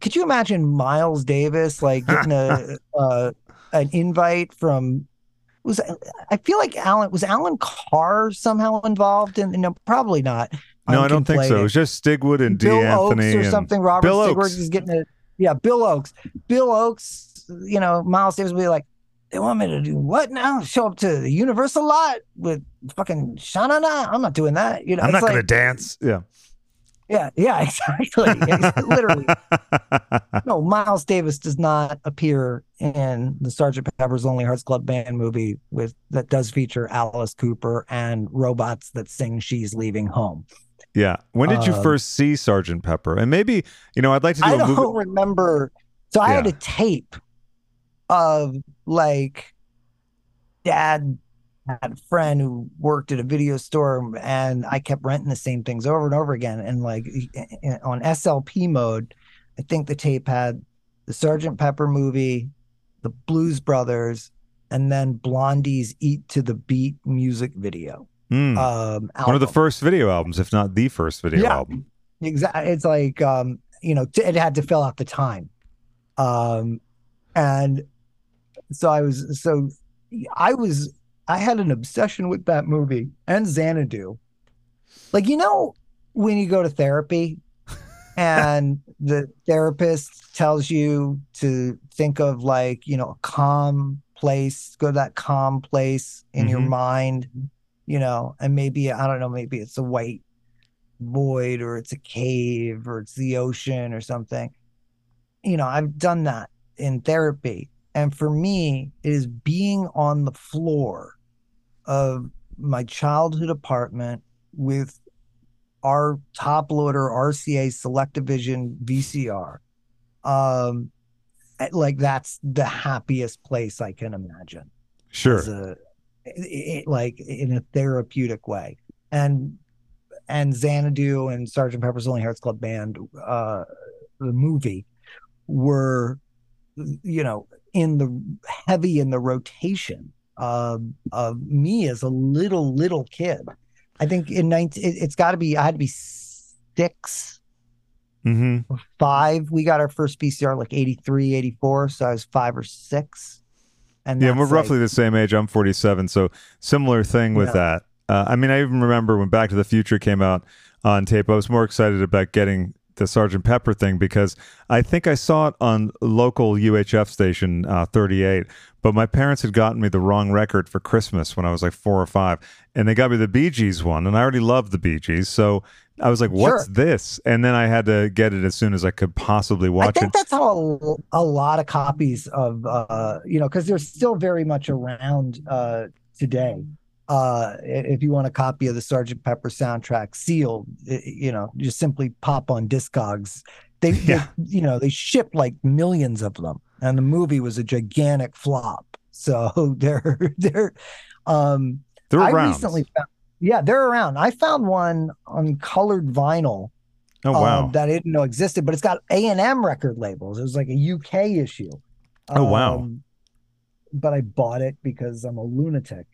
Could you imagine Miles Davis like getting a uh, an invite from? Was I feel like Alan was Allan Carr somehow involved in? No, probably not. no, I'm don't think so. It was just Stigwood and Bill D. Anthony Oakes or and something. Robert Bill Stigwood Oakes. is getting a yeah. Bill Oakes. Bill Oakes. You know, Miles Davis will be like, they want me to do what now? Show up to the Universal lot with fucking Sha Na Na? I'm not doing that. You know, I'm not going to dance. Yeah. Yeah, yeah, exactly. Literally. No, Miles Davis does not appear in the Sergeant Pepper's Lonely Hearts Club Band movie with that does feature Alice Cooper and robots that sing "She's Leaving Home." yeah. When did you Um, first see Sergeant Pepper? And maybe you know, I'd like to do I don't movie. remember. So I had a tape of like dad had a friend who worked at a video store and I kept renting the same things over and over again. And like on SLP mode, I think the tape had the Sergeant Pepper movie, the Blues Brothers, and then Blondie's Eat to the Beat music video. Hmm. Um, One of the first video albums, if not the first video Yeah. album. Exactly. It's like um, you know, t- it had to fill out the time. Um, and so I was so I was I had an obsession with that movie and Xanadu. Like you know when you go to therapy and the therapist tells you to think of like, you know, a calm place, go to that calm place in your Mhm. mind, you know, and maybe I don't know, maybe it's a white void or it's a cave or it's the ocean or something. You know, I've done that in therapy. And for me, it is being on the floor of my childhood apartment with our top loader RCA Selectavision VCR. Um, like that's the happiest place I can imagine Sure. a it, like in a therapeutic way and and xanadu and sergeant pepper's lonely hearts club band uh the movie were you know in the heavy in the rotation um of me as a little little kid i think in 19 it, it's got to be i had to be six hmm five we got our first vcr like 83 84 so i was five or six and Yeah, we're like- roughly the same age. I'm 47, so similar thing with Yeah. that. Uh, I mean, I even remember when Back to the Future came out on tape. I was more excited about getting the Sergeant Pepper thing because I think I saw it on local UHF station uh, 38. But my parents had gotten me the wrong record for Christmas when I was like four or five, and they got me the Bee Gees one, and I already loved the Bee Gees, so I was like, "What's Sure. this?" And then I had to get it as soon as I could possibly watch it. I think it. that's how a, a lot of copies of uh you know because they're still very much around uh today. Uh if you want a copy of the Sergeant Pepper soundtrack sealed, you know, just simply pop on Discogs. They, they you know, they ship like millions of them and the movie was a gigantic flop. So they're they're um They're I around. recently found yeah, they're around. I found one on colored vinyl oh wow! um, that I didn't know existed, but it's got A and M record labels. It was like a UK issue. Oh, wow. Um, But I bought it because I'm a lunatic.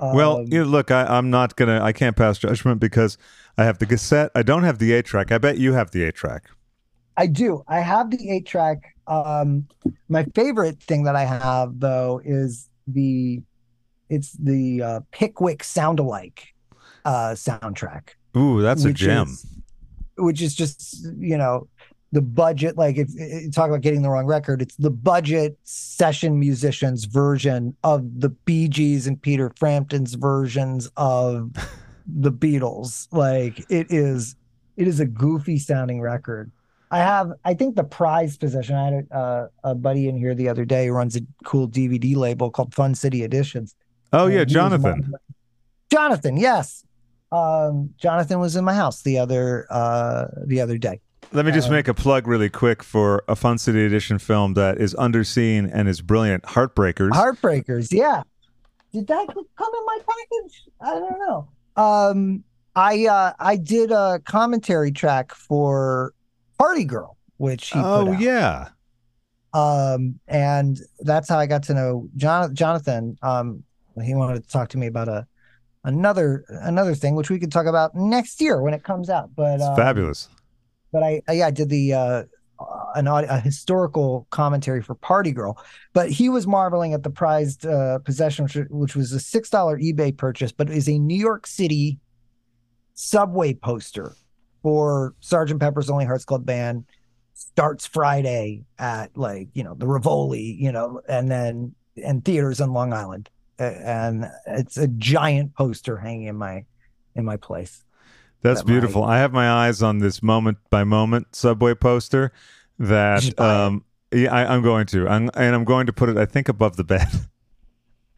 Well, Um, you know, look, I, I'm not gonna. I can't pass judgment because I have the cassette. I don't have the eight track. I bet you have the eight track. I do. I have the eight track. Um, my favorite thing that I have though is the it's the uh, Pickwick sound alike uh, soundtrack. Ooh, that's a gem. is- which is just you know the budget like if, if talk about getting the wrong record it's the budget session musicians version of the bee gees and peter frampton's versions of the beatles like it is it is a goofy sounding record i have i think the prize position i had a, uh, a buddy in here the other day who runs a cool dvd label called fun city editions oh yeah, Jonathan. Jonathan, yes. Um, Jonathan was in my house the other uh the other day. Let me just make a plug really quick for a Fun City Edition film that is underseen and is brilliant. Heartbreakers. Heartbreakers, yeah. Did that come in my package? I don't know. Um, I uh I did a commentary track for Party Girl, which he oh put out. yeah. Um, and that's how I got to know John Jonathan. Um, he wanted to talk to me about a another another thing, which we could talk about next year when it comes out. But It's um, fabulous. But I, I yeah, I did the uh, an a historical commentary for Party Girl. But he was marveling at the prized uh, possession, which, which was a six dollar eBay purchase, but is a New York City subway poster for Sergeant Pepper's Only Hearts Club Band. Starts Friday at like you know the Rivoli, you know, and then and theaters on Long Island, and it's a giant poster hanging in my in my place. That's that my- beautiful. I have my eyes on this moment by moment subway poster that should buy it. um yeah, I, I'm going to. I'm, and I'm going to put it I think above the bed.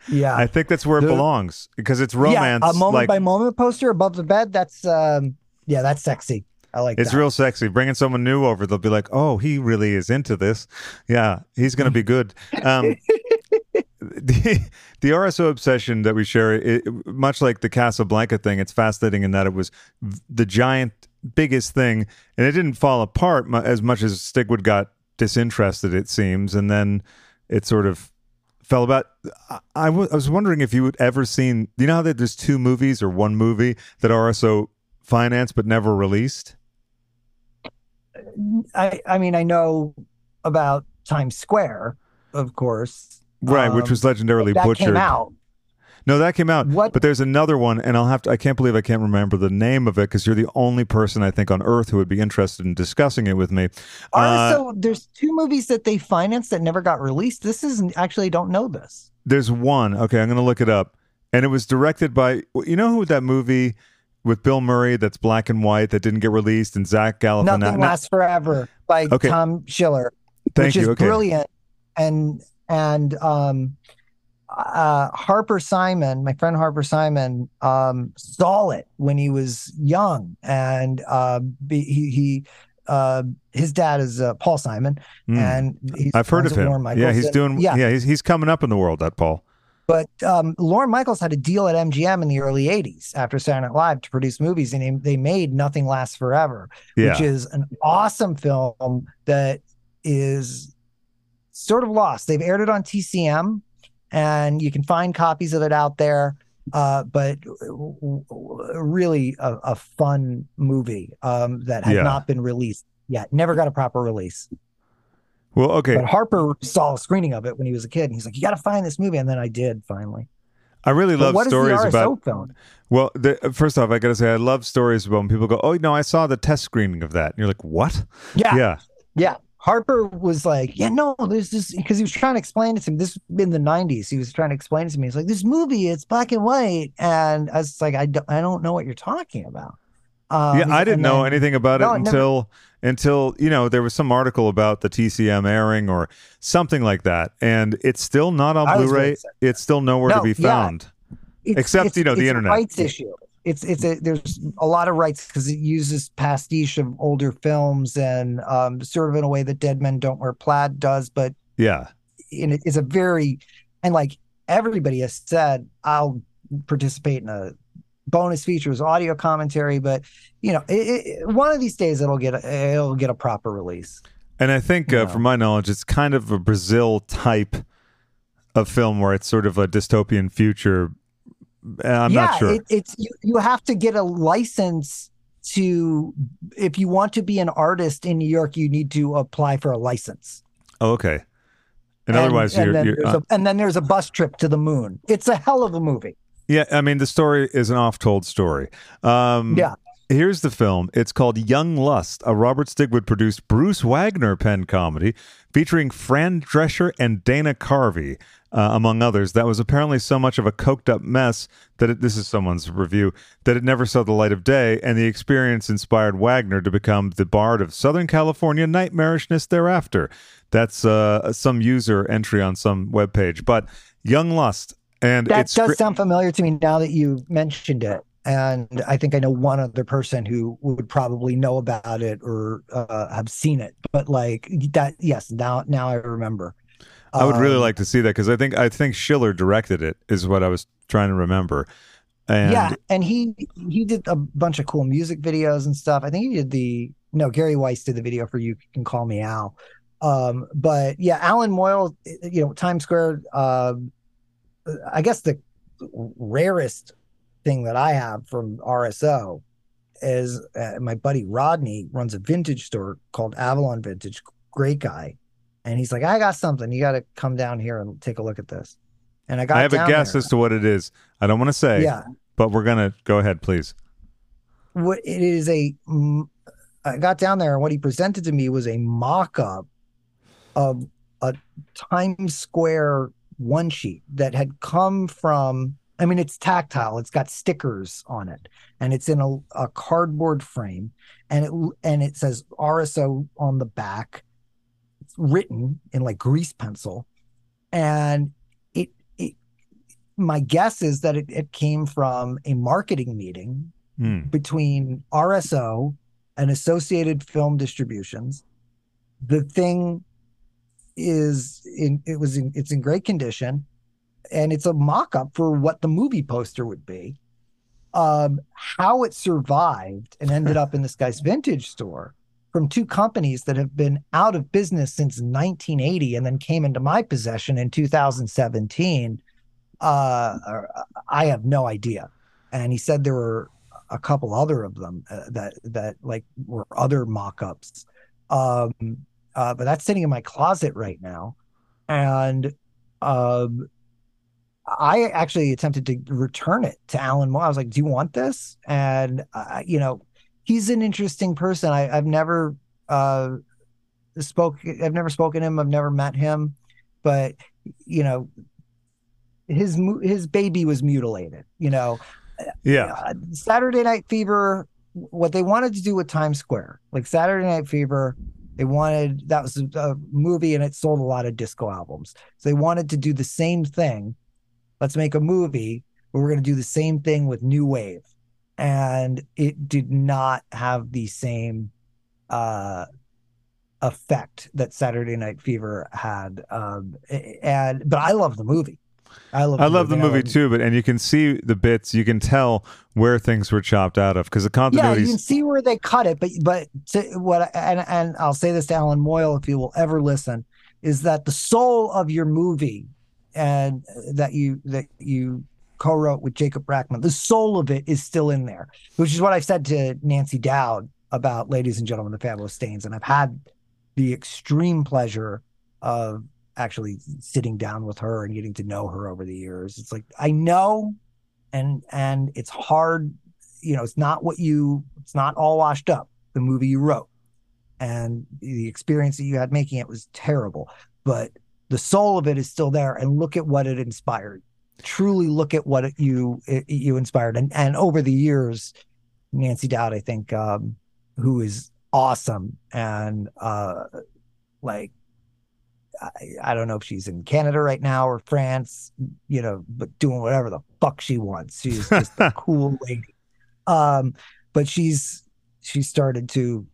Yeah, I think that's where it The- belongs because it's romance Yeah, a moment like by moment poster above the bed. That's um, yeah, that's sexy. I like that. it's that. real sexy. Bringing someone new over, they'll be like, "Oh, he really is into this. Yeah, he's going to be good." Um, the, the RSO obsession that we share, it, much like the Casablanca thing, it's fascinating in that it was the giant, biggest thing, and it didn't fall apart as much as Stigwood got disinterested. It seems, and then it sort of fell about. I, was wondering if you had ever seen. You know how that there's two movies or one movie that RSO financed but never released. I I mean I know about Times Square, of course. Right, which Um, was legendarily that butchered. came out. No, that came out. What- But there's another one, and I'll have to. I can't believe I can't remember the name of it because you're the only person I think on earth who would be interested in discussing it with me. Uh, so there's two movies that they financed that never got released. This isn't actually I don't know this. there's one. Okay, I'm going to look it up, and it was directed by. You know who that movie with Bill Murray that's black and white that didn't get released, and Zach Galifianakis. Nothing lasts forever by Okay. Tom Schiller. Thank which you. is okay. brilliant. And and um uh Harper Simon, my friend Harper Simon, um saw it when he was young and uh be, he he uh his dad is uh, Paul Simon Mm. and he's I've heard of him. Yeah, he's doing. yeah, Yeah, he's he's coming up in the world. That Paul. but um, Lorne Michaels had a deal at MGM in the early 80s after Saturday Night Live to produce movies, and they, they made Nothing Lasts Forever, Yeah. which is an awesome film that is sort of lost. They've aired it on TCM, and you can find copies of it out there. Uh, but really a, a fun movie um, that had Yeah. not been released yet. Never got a proper release. well, okay. But Harper saw a screening of it when he was a kid, and he's like, "You got to find this movie." And then I did finally. I really But love what is stories about. film? Well, the, first off, I got to say I love stories about when people go, "Oh no, I saw the test screening of that," and you're like, "What?" Yeah, yeah. yeah. Harper was like, yeah, no, there's this because he was trying to explain it to me. This in the '90s, he was trying to explain it to me. He's like, this movie, it's black and white, and I was like, I don't, I don't know what you're talking about. Um, yeah, I didn't and know then- anything about No, it it never- until until you know there was some article about the TCM airing or something like that, and it's still not on I Blu-ray. it's still nowhere to No, be yeah. found. It's- Except, it's- you know, the internet. rights issue. It's it's a there's a lot of rights because it uses pastiche of older films and um, sort of in a way that Dead Men Don't Wear Plaid does, but Yeah, and it is a very and like everybody has said i'll participate in a bonus features audio commentary but you know it, it, one of these days it'll get a, it'll get a proper release and I think, uh, from my knowledge, it's kind of a Brazil type of film where it's sort of a dystopian future. Uh, I'm yeah not sure. it, it's you, you have to get a license to if you want to be an artist in new york you need to apply for a license oh, okay. And, and, otherwise, and you're, then you're uh, a, and then there's a bus trip to the moon it's a hell of a movie yeah. I mean, the story is an oft-told story. Um, Yeah. Here's the film. It's called Young Lust, a Robert Stigwood produced Bruce Wagner pen comedy featuring Fran Drescher and Dana Carvey, uh, among others. That was apparently so much of a coked up mess that it, this is someone's review that it never saw the light of day, and the experience inspired Wagner to become the bard of Southern California nightmarishness thereafter. That's uh, some user entry on some webpage. But Young Lust, and That does scri- sound familiar to me now that you mentioned it. And I think I know one other person who would probably know about it or uh, have seen it. But like that, yes, now now I remember. I would really Um, like to see that because I think I think Schiller directed it is what I was trying to remember. And yeah, and he he did a bunch of cool music videos and stuff. I think he did the no Gary Weis did the video for "You Can Call Me Al." Um, but yeah, Allan Moyle, you know, Times Square. Um, I guess the rarest thing that I have from RSO is uh, my buddy Rodney runs a vintage store called Avalon Vintage. Great guy, and he's like, "I got something. You got to come down here and take a look at this." And I got. I have a guess there. as to what it is. I don't want to say, Yeah, but we're gonna go ahead, please. what it is a mm, got down there and what he presented to me was a mock-up of a Times Square one sheet that had come from I mean it's tactile it's got stickers on it and it's in a, a cardboard frame and it and it says RSO on the back written in like grease pencil and it it my guess is that it, it came from a marketing meeting Hmm. between RSO and Associated Film Distributions. The thing is in it was in it's in great condition and it's a mock-up for what the movie poster would be. Um how it survived and ended up in this guy's vintage store from two companies that have been out of business since 1980 and then came into my possession in 2017 uh I have no idea. And he said there were a couple other of them uh, that that like were other mock-ups. Um uh but that's sitting in my closet right now. And um i actually attempted to return it to allan moyle. I was like do you want this? And uh, you know he's an interesting person I, i've never uh spoke i've never spoken to him i've never met him but you know his his baby was mutilated you know Yeah, uh, Saturday Night Fever, what they wanted to do with Times Square, like Saturday Night Fever, they wanted that was a movie and it sold a lot of disco albums. So they wanted to do the same thing. Let's make a movie where we're going to do the same thing with New Wave. And it did not have the same uh effect that Saturday Night Fever had. Um and but I love the movie. I love I love the and I movie too, but and you can see the bits, you can tell where things were chopped out of because the continuity. yeah, you can see where they cut it, but but to what and and I'll say this to Allan Moyle if he will ever listen, is that the soul of your movie and that you that you co-wrote with Jacob Brackman, the soul of it is still in there, which is what I've said to Nancy Dowd about Ladies and Gentlemen, the Fabulous Stains, and I've had the extreme pleasure of actually sitting down with her and getting to know her over the years. It's like I know and and it's hard you know it's not what you it's not all washed up the movie you wrote. And the experience that you had making it was terrible but the soul of it is still there and look at what it inspired truly look at what you you inspired and and over the years Nancy Dowd I think um who is awesome and uh like I, I don't know if she's in Canada right now or France, you know, but doing whatever the fuck she wants. She's just a cool lady. Um, but she's she started to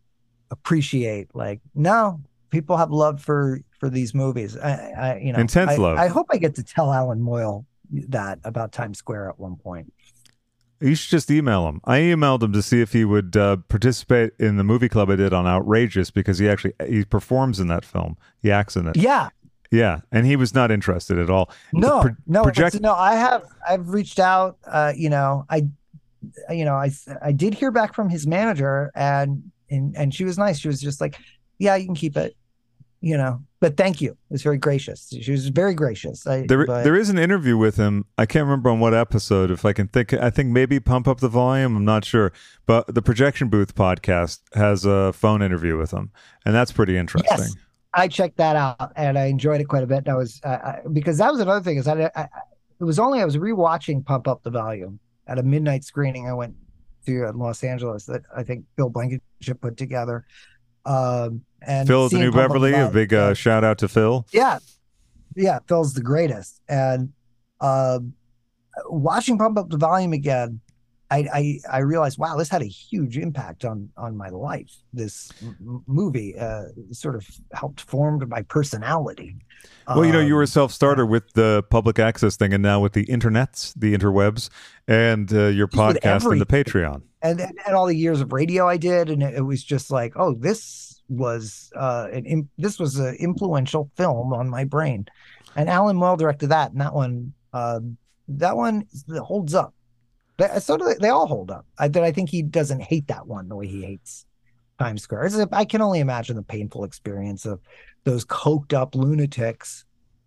appreciate like, no, people have love for for these movies. I, I you know, Intense I, love. I hope I get to tell Allan Moyle that about Times Square at one point. You should just email him. I emailed him to see if he would uh, participate in the movie club I did on Outrageous because he actually he performs in that film. He acts in it. Yeah, Yeah, and he was not interested at all. no, pro- no, project- no. I have I've reached out. Uh, you know, I, you know, I I did hear back from his manager, and and and she was nice. She was just like, yeah, you can keep it. You know, but thank you. It was very gracious. She was very gracious. I, There, but- there is an interview with him. I can't remember on what episode. If I can think, I think maybe pump up the volume. I'm not sure, but the Projection Booth podcast has a phone interview with him, and that's pretty interesting. Yes. I checked that out and I enjoyed it quite a bit. That was uh, I, because that was another thing is I, I, I it was only I was rewatching Pump Up the Volume at a midnight screening I went to in Los Angeles that I think Bill Blankenship put together. Um, and Phil at the New Beverly. A big uh, shout out to Phil. yeah, yeah, Phil's the greatest. And um, watching Pump Up the Volume again, I, I I realized, wow, this had a huge impact on on my life. This m- movie uh, sort of helped form my personality. Well, you know, you were a Um, self starter with the public access thing, and now with the internets, the interwebs, and uh, your podcast and the Patreon. and, and and all the years of radio I did, and it, it was just like, oh, this was uh, an im- this was an influential film on my brain, and Allan Moyle directed that, and that one, uh, that one holds up. They, so they, they all hold up. I, but I think he doesn't hate that one the way he hates Times Square. It's I can only imagine the painful experience of those coked up lunatics,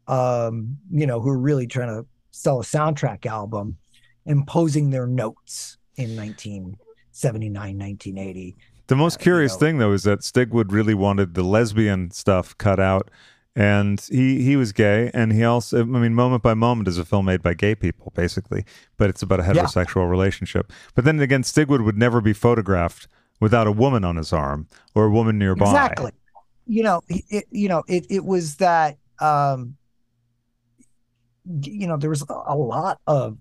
um, you know, who are really trying to sell a soundtrack album, imposing their notes in 1979, 1980. The most Uh, you curious know- thing, though, is that Stigwood really wanted the lesbian stuff cut out, and he he was gay, and he also, I mean, Moment by Moment is a film made by gay people, basically, but it's about a Yeah. heterosexual relationship. But then again, Stigwood would never be photographed without a woman on his arm or a woman nearby. Exactly. You know, it- you know, it it was that um you know, there was a lot of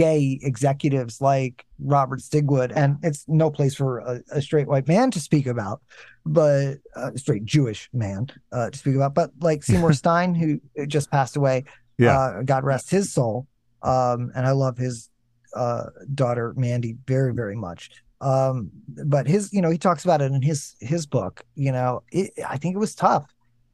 gay executives like Robert Stigwood, and it's no place for a, a straight white man to speak about, but uh, straight Jewish man uh, to speak about. But like Seymour Stein, who just passed away, Yeah. uh, God rest his soul. Um, and I love his uh, daughter Mandy very, very much. Um, but his, you know, he talks about it in his his book. You know, it, I think it was tough,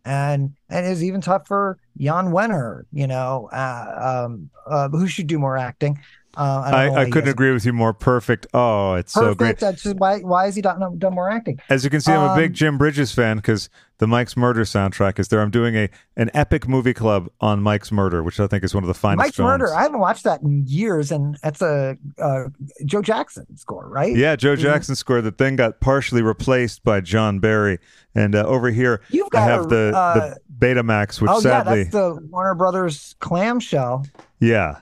and and it was even tough for Jan Wenner. You know, uh, um, uh, who should do more acting. Uh, I, I, I couldn't agree with you more. Perfect. Oh, it's so great. That's just why. Why has he done done more acting? As you can see, I'm a big Um, Jim Bridges fan because the Mike's Murder soundtrack is there. I'm doing a an epic movie club on Mike's Murder, which I think is one of the finest Mike's films. Murder. I haven't watched that in years, and that's a uh, Joe Jackson score, right? Yeah, Joe. Jackson score that then got partially replaced by John Barry. And uh, over here, You've I got have a, the, uh, the Betamax, which oh yeah, that's the Warner Brothers clamshell. yeah.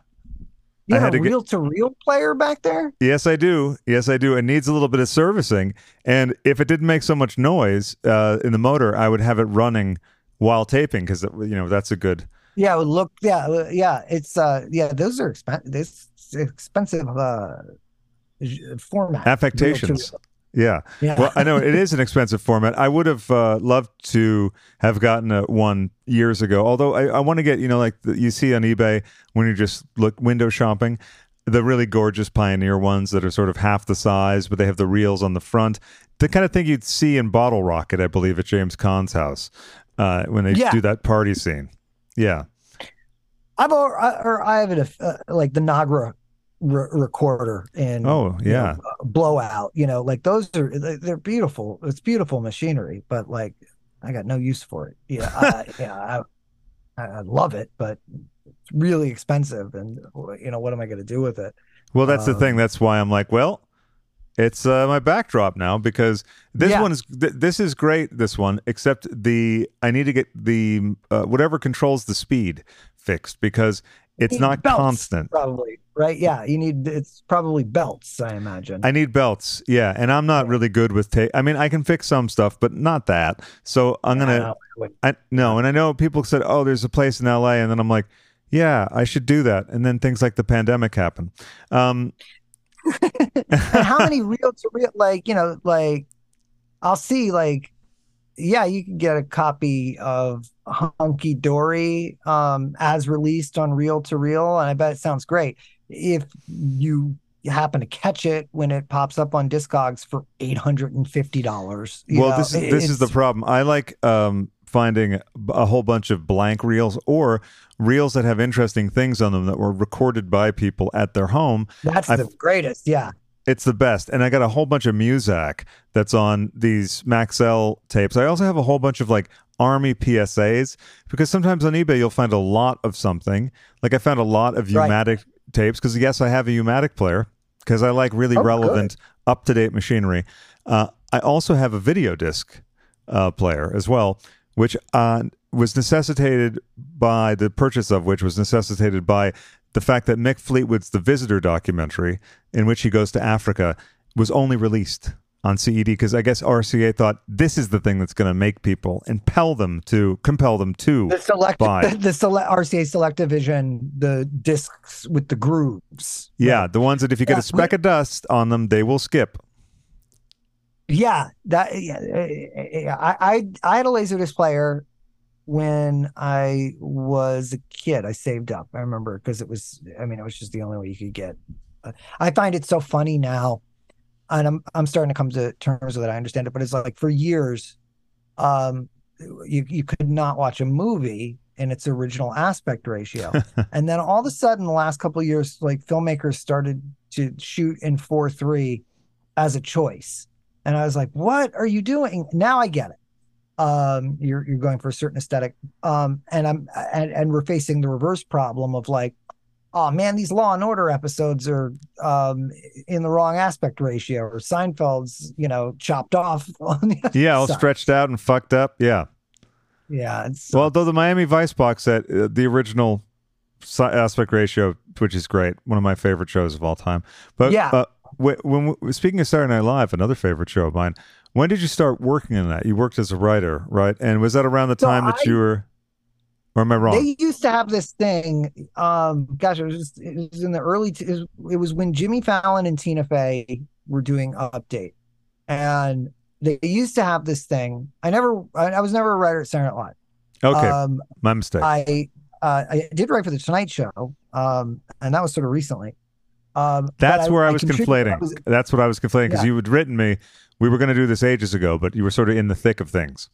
You I have had a reel to reel player back there. Yes, I do. Yes, I do. It needs a little bit of servicing. And if it didn't make so much noise uh, in the motor, I would have it running while taping because, you know, that's a good. Yeah, look. Yeah, uh, yeah. It's uh, yeah. Those are expensive. This expensive uh format. Affectations. Yeah. Yeah. Well, I know it is an expensive format. I would have uh, loved to have gotten a, one years ago. Although I, I want to get, you know, like the, you see on eBay when you're just look window shopping, the really gorgeous Pioneer ones that are sort of half the size, but they have the reels on the front. The kind of thing you'd see in Bottle Rocket, I believe, at James Caan's house uh, when they Yeah. do that party scene. Yeah. I've or, or I have it uh, like the Nagra re- recorder and Oh, you know, yeah. blowout. You know, like those are they- they're beautiful. It's beautiful machinery, but like I got no use for it. Yeah, I, yeah, I, I love it, but it's really expensive, and you know what am I going to do with it? Well, that's the thing. Um, That's why I'm like, well, it's uh, my backdrop now because this Yeah. one is th- this is great. This one, except the I need to get the uh, whatever controls the speed fixed because it's not belts, constant. Probably right. Yeah, you need it's probably belts. I imagine. I need belts, yeah, and I'm not really good with tape. I mean, I can fix some stuff, but not that. So I'm gonna, I I no, and I know people said, "Oh, there's a place in L.A.," and then I'm like, "Yeah, I should do that." And then things like the pandemic happen. Um, how many real to real like you know like i'll see like yeah you can get a copy of hunky dory um as released on reel to reel and i bet it sounds great. If you happen to catch it when it pops up on discogs for $850 well know, this is this is the problem. I like um finding a whole bunch of blank reels or reels that have interesting things on them that were recorded by people at their home. That's I've- the greatest yeah it's the best and i got a whole bunch of muzak that's on these maxell tapes i also have a whole bunch of like army PSAs because sometimes on eBay you'll find a lot of something. Like I found a lot of Right. Umatic tapes because yes, I have a Umatic player because I like really Oh, relevant, up to date machinery. Uh, I also have a video disc uh, player as well, which uh, was necessitated by the purchase of which was necessitated by the fact that Mick Fleetwood's The Visitor documentary, in which he goes to Africa, was only released on CED because I guess RCA thought this is the thing that's going to make people impel them to compel them to The select buy. the, the select RCA Selectavision, the discs with the grooves. Yeah, the ones that if you get Yeah, a speck of dust on them, they will skip. Yeah, that yeah, yeah, I I I had a laserdisc player when I was a kid. I saved up. I remember because it was. I mean, it was just the only way you could get. uh, I find it so funny now, and I'm I'm starting to come to terms with it. I understand it, but it's like for years, um, you you could not watch a movie in its original aspect ratio, and then all of a sudden, the last couple of years, like filmmakers started to shoot in four three as a choice. And I was like, what are you doing? Now I get it. Um, you're you're going for a certain aesthetic. Um, and I'm and, and we're facing the reverse problem of like, oh man, these Law and Order episodes are um in the wrong aspect ratio, or Seinfeld's, you know, chopped off. On the Yeah, all side. stretched out and fucked up. Yeah. Yeah. Well, though the Miami Vice box set, uh, the original aspect ratio, which is great, one of my favorite shows of all time. But Yeah. uh, wh- when speaking of Saturday Night Live, another favorite show of mine. When did you start working in that? You worked as a writer, right? And was that around the So time that you were, or am I wrong? They used to have this thing. Um, gosh, it was just, it was in the early. T- it, was, when Jimmy Fallon and Tina Fey were doing Update, and they used to have this thing. I never, I, I was never a writer at Saturday Night Live. okay, Um, my mistake. I, uh, I did write for the Tonight Show, um, and that was sort of recently. Um, That's where I, was conflating. I was- That's what I was conflating because Yeah. you had written me. We were going to do this ages ago, but you were sort of in the thick of things.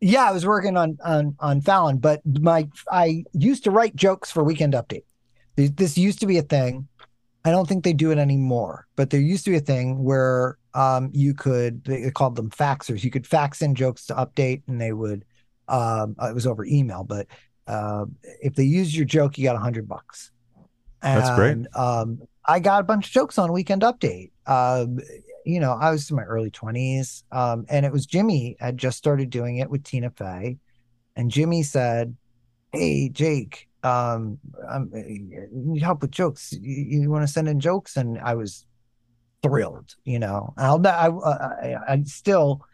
Yeah, I was working on on on Fallon, but my I used to write jokes for Weekend Update. This, this used to be a thing. I don't think they do it anymore, but there used to be a thing where um you could they called them faxers. You could fax in jokes to Update, and they would um it was over email, but uh, if they used your joke, you got a hundred bucks. That's great. Um, I got a bunch of jokes on Weekend Update. Um, you know, I was in my early 20s. Um, and it was Jimmy had just started doing it with Tina Fey. And Jimmy said, Hey, Jake, um, um, you need help with jokes. You, you want to send in jokes? And I was thrilled, you know. I'll, I, I, I still,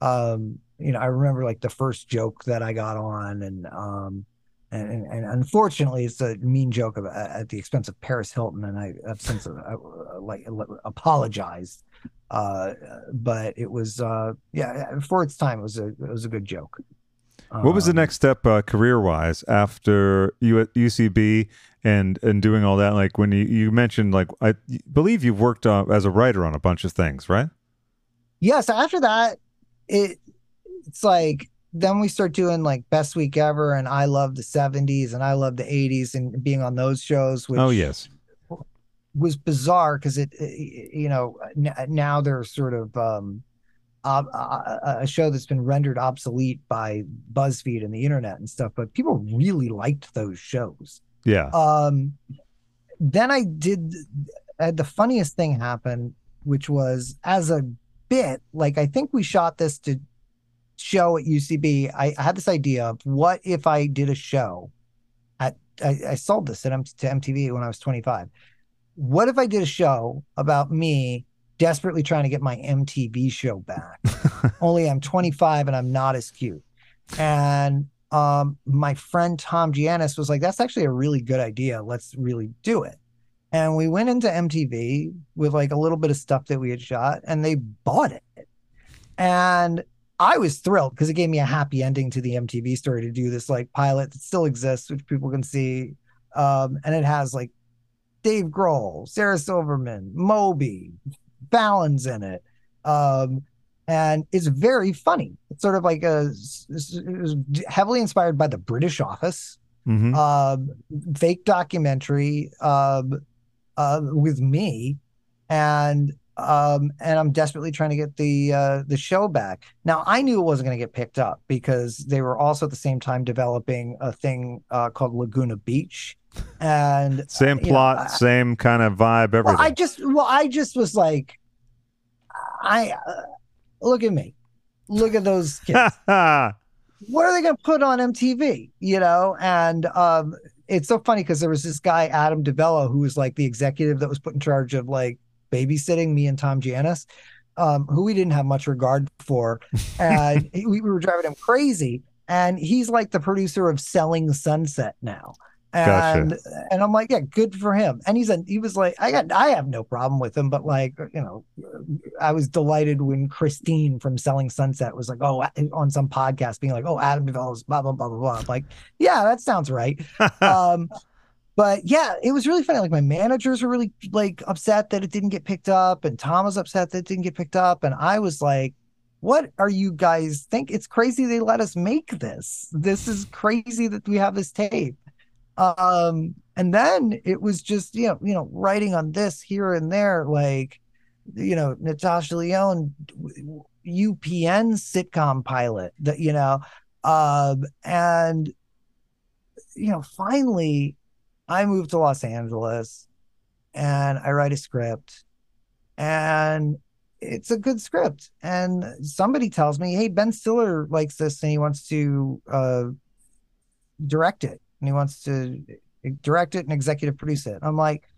um, you know, I remember like the first joke that I got on, and um, and, and, and unfortunately, it's a mean joke of, at the expense of Paris Hilton, and I have since uh, like apologized. Uh, but it was uh, yeah, for its time, it was a it was a good joke. What was the Um, next step uh, career wise after you at UCB and and doing all that? Like when you, you mentioned, like I believe you've worked uh, as a writer on a bunch of things, right? yeah so after that it it's like then we start doing like best week ever and i love the 70s and i love the 80s and being on those shows which oh yes, was bizarre because it, you know now they're sort of um a show that's been rendered obsolete by buzzfeed and the internet and stuff but people really liked those shows yeah. um then i did I the funniest thing happen which was as a bit like i think we shot this to show at ucb i, I had this idea of what if i did a show at i, I sold this at M- to mtv when i was 25 what if i did a show about me desperately trying to get my mtv show back? Only i'm 25 and i'm not as cute. And um my friend tom gianas was like that's actually a really good idea. Let's really do it. And we went into mtv with like a little bit of stuff that we had shot and they bought it. And i was thrilled because it gave me a happy ending to the mtv story to do this like pilot that still exists which people can see. Um and it has like dave grohl sarah silverman moby fallon's in it. Um and it's very funny. It's sort of like a it was heavily inspired by the British Office, hmm um, fake documentary um, uh, with me, and um, and I'm desperately trying to get the uh, the show back. Now I knew it wasn't going to get picked up because they were also at the same time developing a thing uh, called Laguna Beach, and Same uh, know, plot, I- same kind of vibe, everything. well, I just well, I just was like, I uh, look at me, look at those kids. what are they going to put on MTV? You know, and um, it's so funny because there was this guy Adam DiVello who was like the executive that was put in charge of like babysitting me and Tom Gianas, um, who we didn't have much regard for, and we were driving him crazy. And he's like the producer of Selling Sunset now. Gotcha. And and I'm like, yeah, good for him. And he's a he was like, I got I have no problem with him, but like, you know, I was delighted when Christine from Selling Sunset was like, oh, on some podcast being like, oh, Adam develops blah blah blah blah blah. I'm like, yeah, that sounds right. um, but yeah, it was really funny. Like my managers were really like upset that it didn't get picked up, and Tom was upset that it didn't get picked up, and I was like, what are you guys think? It's crazy they let us make this. This is crazy that we have this tape um and then it was just you know you know writing on this here and there like you know natasha lyonne upn sitcom pilot that you know um and you know finally i move to los angeles and i write a script and it's a good script and somebody tells me hey ben stiller likes this and he wants to uh direct it and he wants to direct it and executive produce it. I'm like,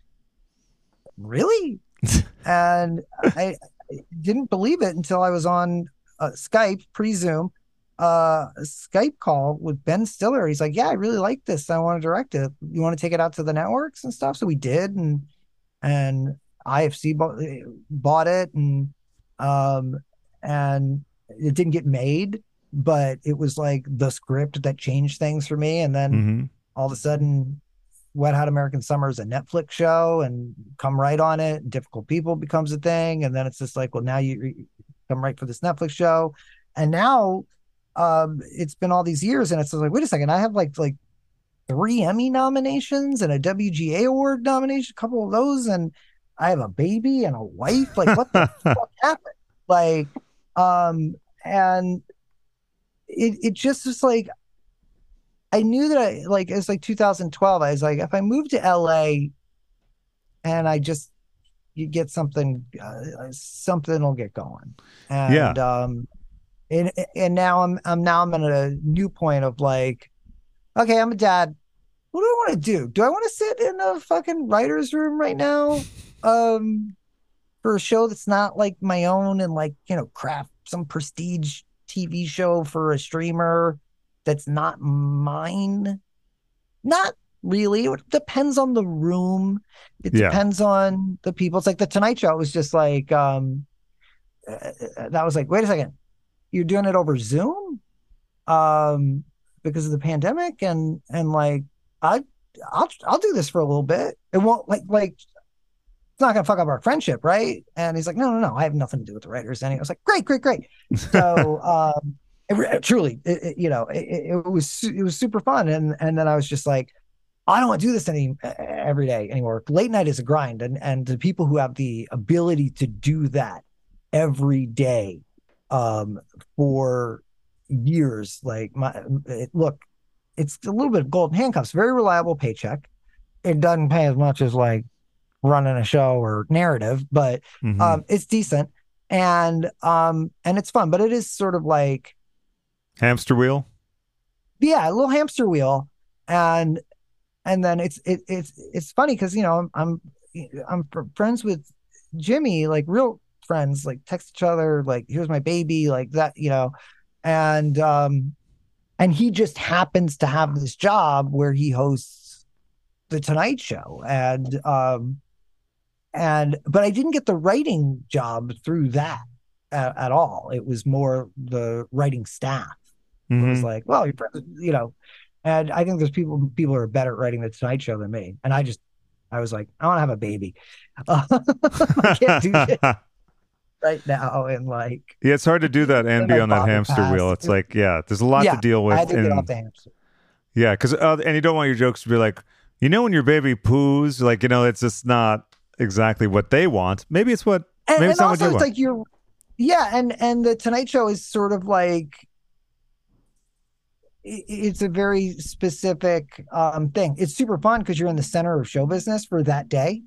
really? and I, I didn't believe it until I was on uh, Skype, pre Zoom, uh, a Skype call with Ben Stiller. He's like, yeah, I really like this. I want to direct it. You want to take it out to the networks and stuff? So we did, and and IFC bought, bought it, and um, and it didn't get made but it was like the script that changed things for me. And then hmm all of a sudden, Wet Hot American Summer is a Netflix show and come right on it. Difficult People becomes a thing. And then it's just like, well, now you come right for this Netflix show. And now um, it's been all these years and it's like, wait a second, I have like, like, Three Emmy nominations and a WGA award nomination, a couple of those, and I have a baby and a wife. Like, what the fuck happened? Like, um, and it it just was like I knew that I like it's like 2012. I was like, if I move to LA and I just you get something, uh, something will get going. And Yeah. um, and and now I'm I'm now I'm at a new point of like, okay, I'm a dad. What do I want to do? Do I want to sit in a fucking writer's room right now? Um, for a show that's not like my own and like you know craft some prestige TV show for a streamer that's not mine. Not really. It depends on the room. It Yeah. depends on the people. It's like the Tonight Show was just like um uh, that was like, wait a second, you're doing it over Zoom, um, because of the pandemic, and and like I I'll I'll do this for a little bit. It won't like like it's not gonna fuck up our friendship, right? And he's like, no, no, no, I have nothing to do with the writers. And I was like, great, great, great. So um, it, re- truly, it, it- you know, it, it it was it was super fun. And and then I was just like, I don't want to do this any every day anymore. Late night is a grind, and and the people who have the ability to do that every day, um, for years, like my it, look, it's a little bit of golden handcuffs, very reliable paycheck. It doesn't pay as much as like running a show or narrative, but Mhm. um, it's decent and um, and it's fun. But it is sort of like Hamster wheel. yeah, a little hamster wheel, and and then it's it, it's it's funny because you know I'm I'm I'm fr- friends with Jimmy, like real friends, like text each other, like here's my baby, like that, you know, and um, and he just happens to have this job where he hosts the Tonight Show, and um, and but I didn't get the writing job through that at, at all. It was more the writing staff. It was Mhm. like, well, you're, you know, and I think there's people people are better at writing the Tonight Show than me. And I just, I was like, I want to have a baby. I can't do shit right now, and like, yeah, it's hard to do that and be on that hamster wheel. It's like, yeah, there's a lot Yeah, to deal I with. had to get and- off the hamster. Yeah, because uh, and you don't want your jokes to be like, you know, when your baby poos, like you know, it's just not exactly what they want. Maybe it's what and, Maybe it's not what also you it's want. like you're yeah and and the tonight show is sort of like it's a very specific um thing it's super fun because you're in the center of show business for that day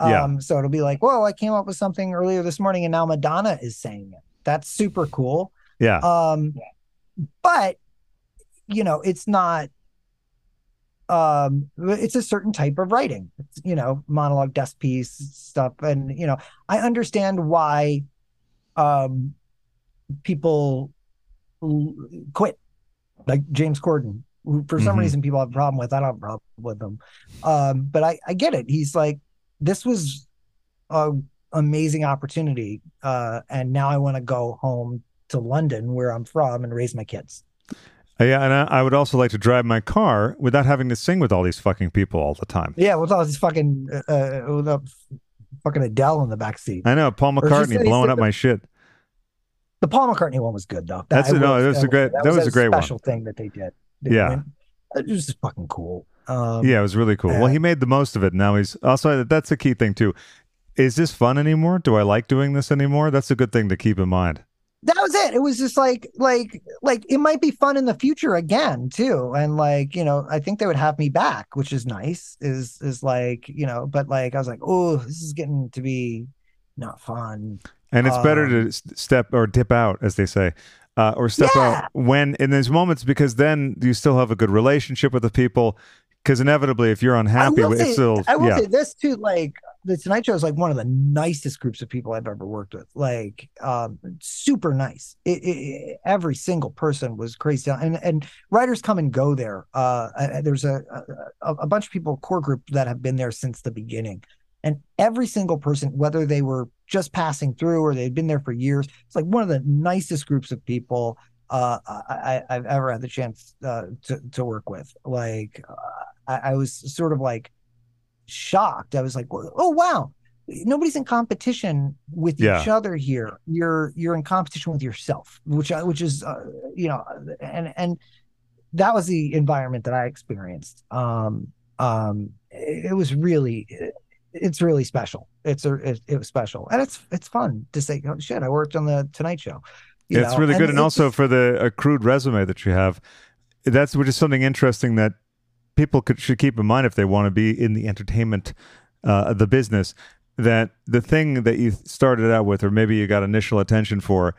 Yeah. um so it'll be like whoa i came up with something earlier this morning and now madonna is saying it. That's super cool. Yeah. um but you know it's not um it's a certain type of writing. It's, you know monologue desk piece stuff. And you know i understand why um people l- quit. Like james corden who for some Mhm. reason people have a problem with. I don't have a problem with him. Um but i i get it. He's like this was a amazing opportunity uh and now i want to go home to london where i'm from and raise my kids yeah, and I, I would also like to drive my car without having to sing with all these fucking people all the time. Yeah, with all this fucking uh, uh, with a fucking Adele in the back seat. I know Paul McCartney that blowing the- up my shit. The Paul McCartney one was good though. That's I a- no, that was a great- say that was a great one. special thing that they did. Yeah. It was just fucking cool. Um, Yeah, it was really cool. well, uh, he made the most of it. Now he's also that's a key thing too. Is this fun anymore? Do I like doing this anymore? That's a good thing to keep in mind. that was it. It was just like like like it might be fun in the future again too. And like you know, I think they would have me back, which is nice. Is is like you know, but like I was like, oh, this is getting to be not fun. And it's better Um, to step or dip out, as they say, uh, or step Yeah. out when in those moments because then you still have a good relationship with the people. Because inevitably, if you're unhappy, will it's still I will yeah, say this too. Like the Tonight Show is like one of the nicest groups of people I've ever worked with. Like, um, super nice. It, it, every single person was crazy, and and writers come and go there. Uh, there's a, a a bunch of people, core group that have been there since the beginning, and every single person, whether they were just passing through or they'd been there for years, it's like one of the nicest groups of people. Uh, I, I've ever had the chance uh, to to work with. Like, uh, I, I was sort of like shocked. I was like, oh wow, nobody's in competition with Yeah. each other here. You're you're in competition with yourself, which I, which is uh, you know, and and that was the environment that I experienced. Um, um, it, was really. it's really special. It's a it, it was special, and it's it's fun to say, "Oh shit, I worked on the Tonight Show." You it's know, really good, and it's also just- for the accrued resume that you have, that's which is something interesting that people could should keep in mind if they want to be in the entertainment, uh, the business. That the thing that you started out with, or maybe you got initial attention for,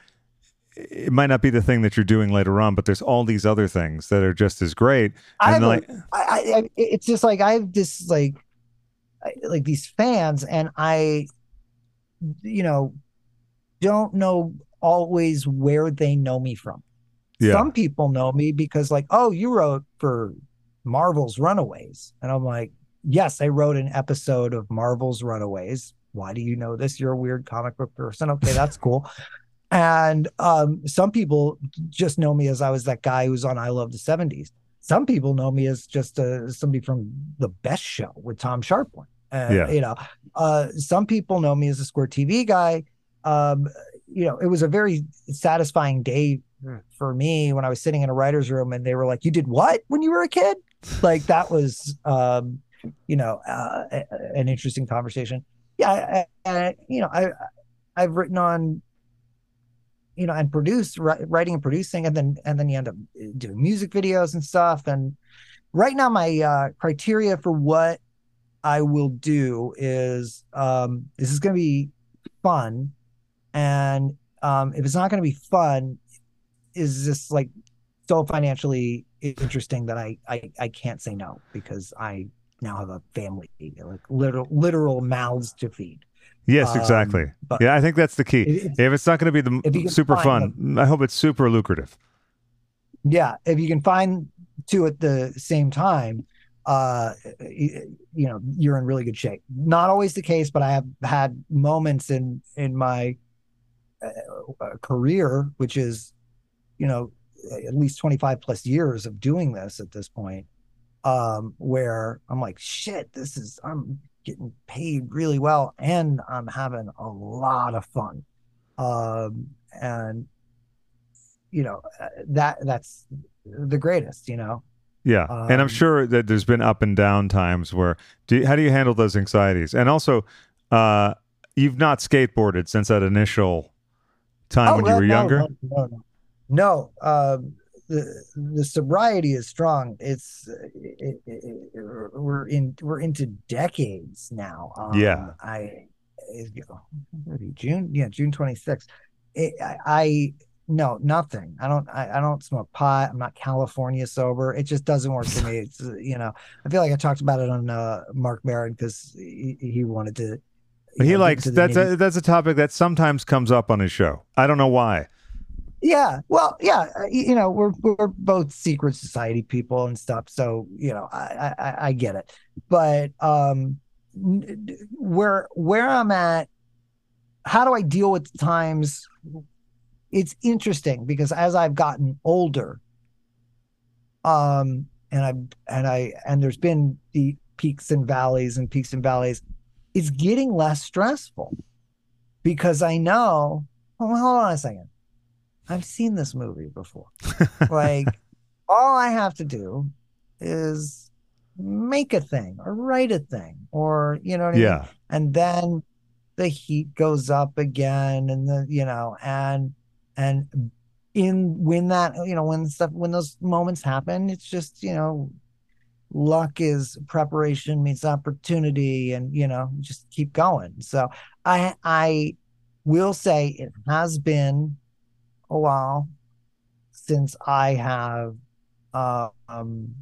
it might not be the thing that you're doing later on, but there's all these other things that are just as great. I And have like, I, I, I it's just like I have this like like these fans and I you know don't know always where they know me from. yeah, Some people know me because like, oh, you wrote for Marvel's Runaways. And I'm like, yes, I wrote an episode of Marvel's Runaways. Why do you know this? You're a weird comic book person. Okay, that's cool. And um, some people just know me as I was that guy who's on I Love the 70s. Some people know me as just uh, somebody from the best show with Tom Scharpling. Uh, Yeah. You know, uh, some people know me as a Squirt TV guy. Um, you know, it was a very satisfying day for me when I was sitting in a writer's room and they were like, You did what when you were a kid? Like, that was, um, you know, uh, a- an interesting conversation. Yeah. I, I, you know, I, I've written on, you know, and produced, writing and producing, and then, and then you end up doing music videos and stuff. And right now, my uh, criteria for what I will do is, um, this is going to be fun. And um, if it's not going to be fun, is this like so financially interesting that I, I I can't say no because I now have a family, like literal literal mouths to feed. yes, Um, exactly. but yeah, I think that's the key. it's- if it's not going to be the super fun, I hope it's super lucrative. yeah, if you can find two at the same time, uh, y- you know, you're in really good shape. Not always the case, but I have had moments in in my uh, uh, career, which is, you know, at least 25 plus years of doing this at this point, um, where I'm like, shit, this is I'm getting paid really well, and I'm having a lot of fun, um, and you know uh, that that's the greatest, you know. Yeah, and I'm Um, sure that there's been up and down times where. Do you, how do you handle those anxieties? And also, uh, you've not skateboarded since that initial time when you Oh, were no, younger. No, no, no. Um, the the sobriety is strong. It's it, it, it- we're in we're into decades now. Um, Yeah. I is- what are we, June yeah June twenty sixth. I, I no nothing. I don't I, I don't smoke pot. I'm not California sober. It just doesn't work for me. It's uh, you know I feel like I talked about it on uh, Marc Maron because he, he wanted to. He know, likes that's a, that's a topic that sometimes comes up on his show. I don't know why. Yeah, well, yeah, uh, you know, we're we're both secret society people and stuff, so you know, I I, I get it, but um, where where I'm at, how do I deal with times? It's interesting because as I've gotten older, um, and I and I and there's been the peaks and valleys and peaks and valleys, it's getting less stressful because I know. Well, hold on a second. I've seen this movie before. like, all I have to do is make a thing or write a thing, or you know what I mean? Yeah. And then the heat goes up again, and the you know, and and in when that you know when stuff when those moments happen, it's just you know, luck is preparation meets opportunity, and you know, just keep going. So I I will say it has been a while since I have uh, um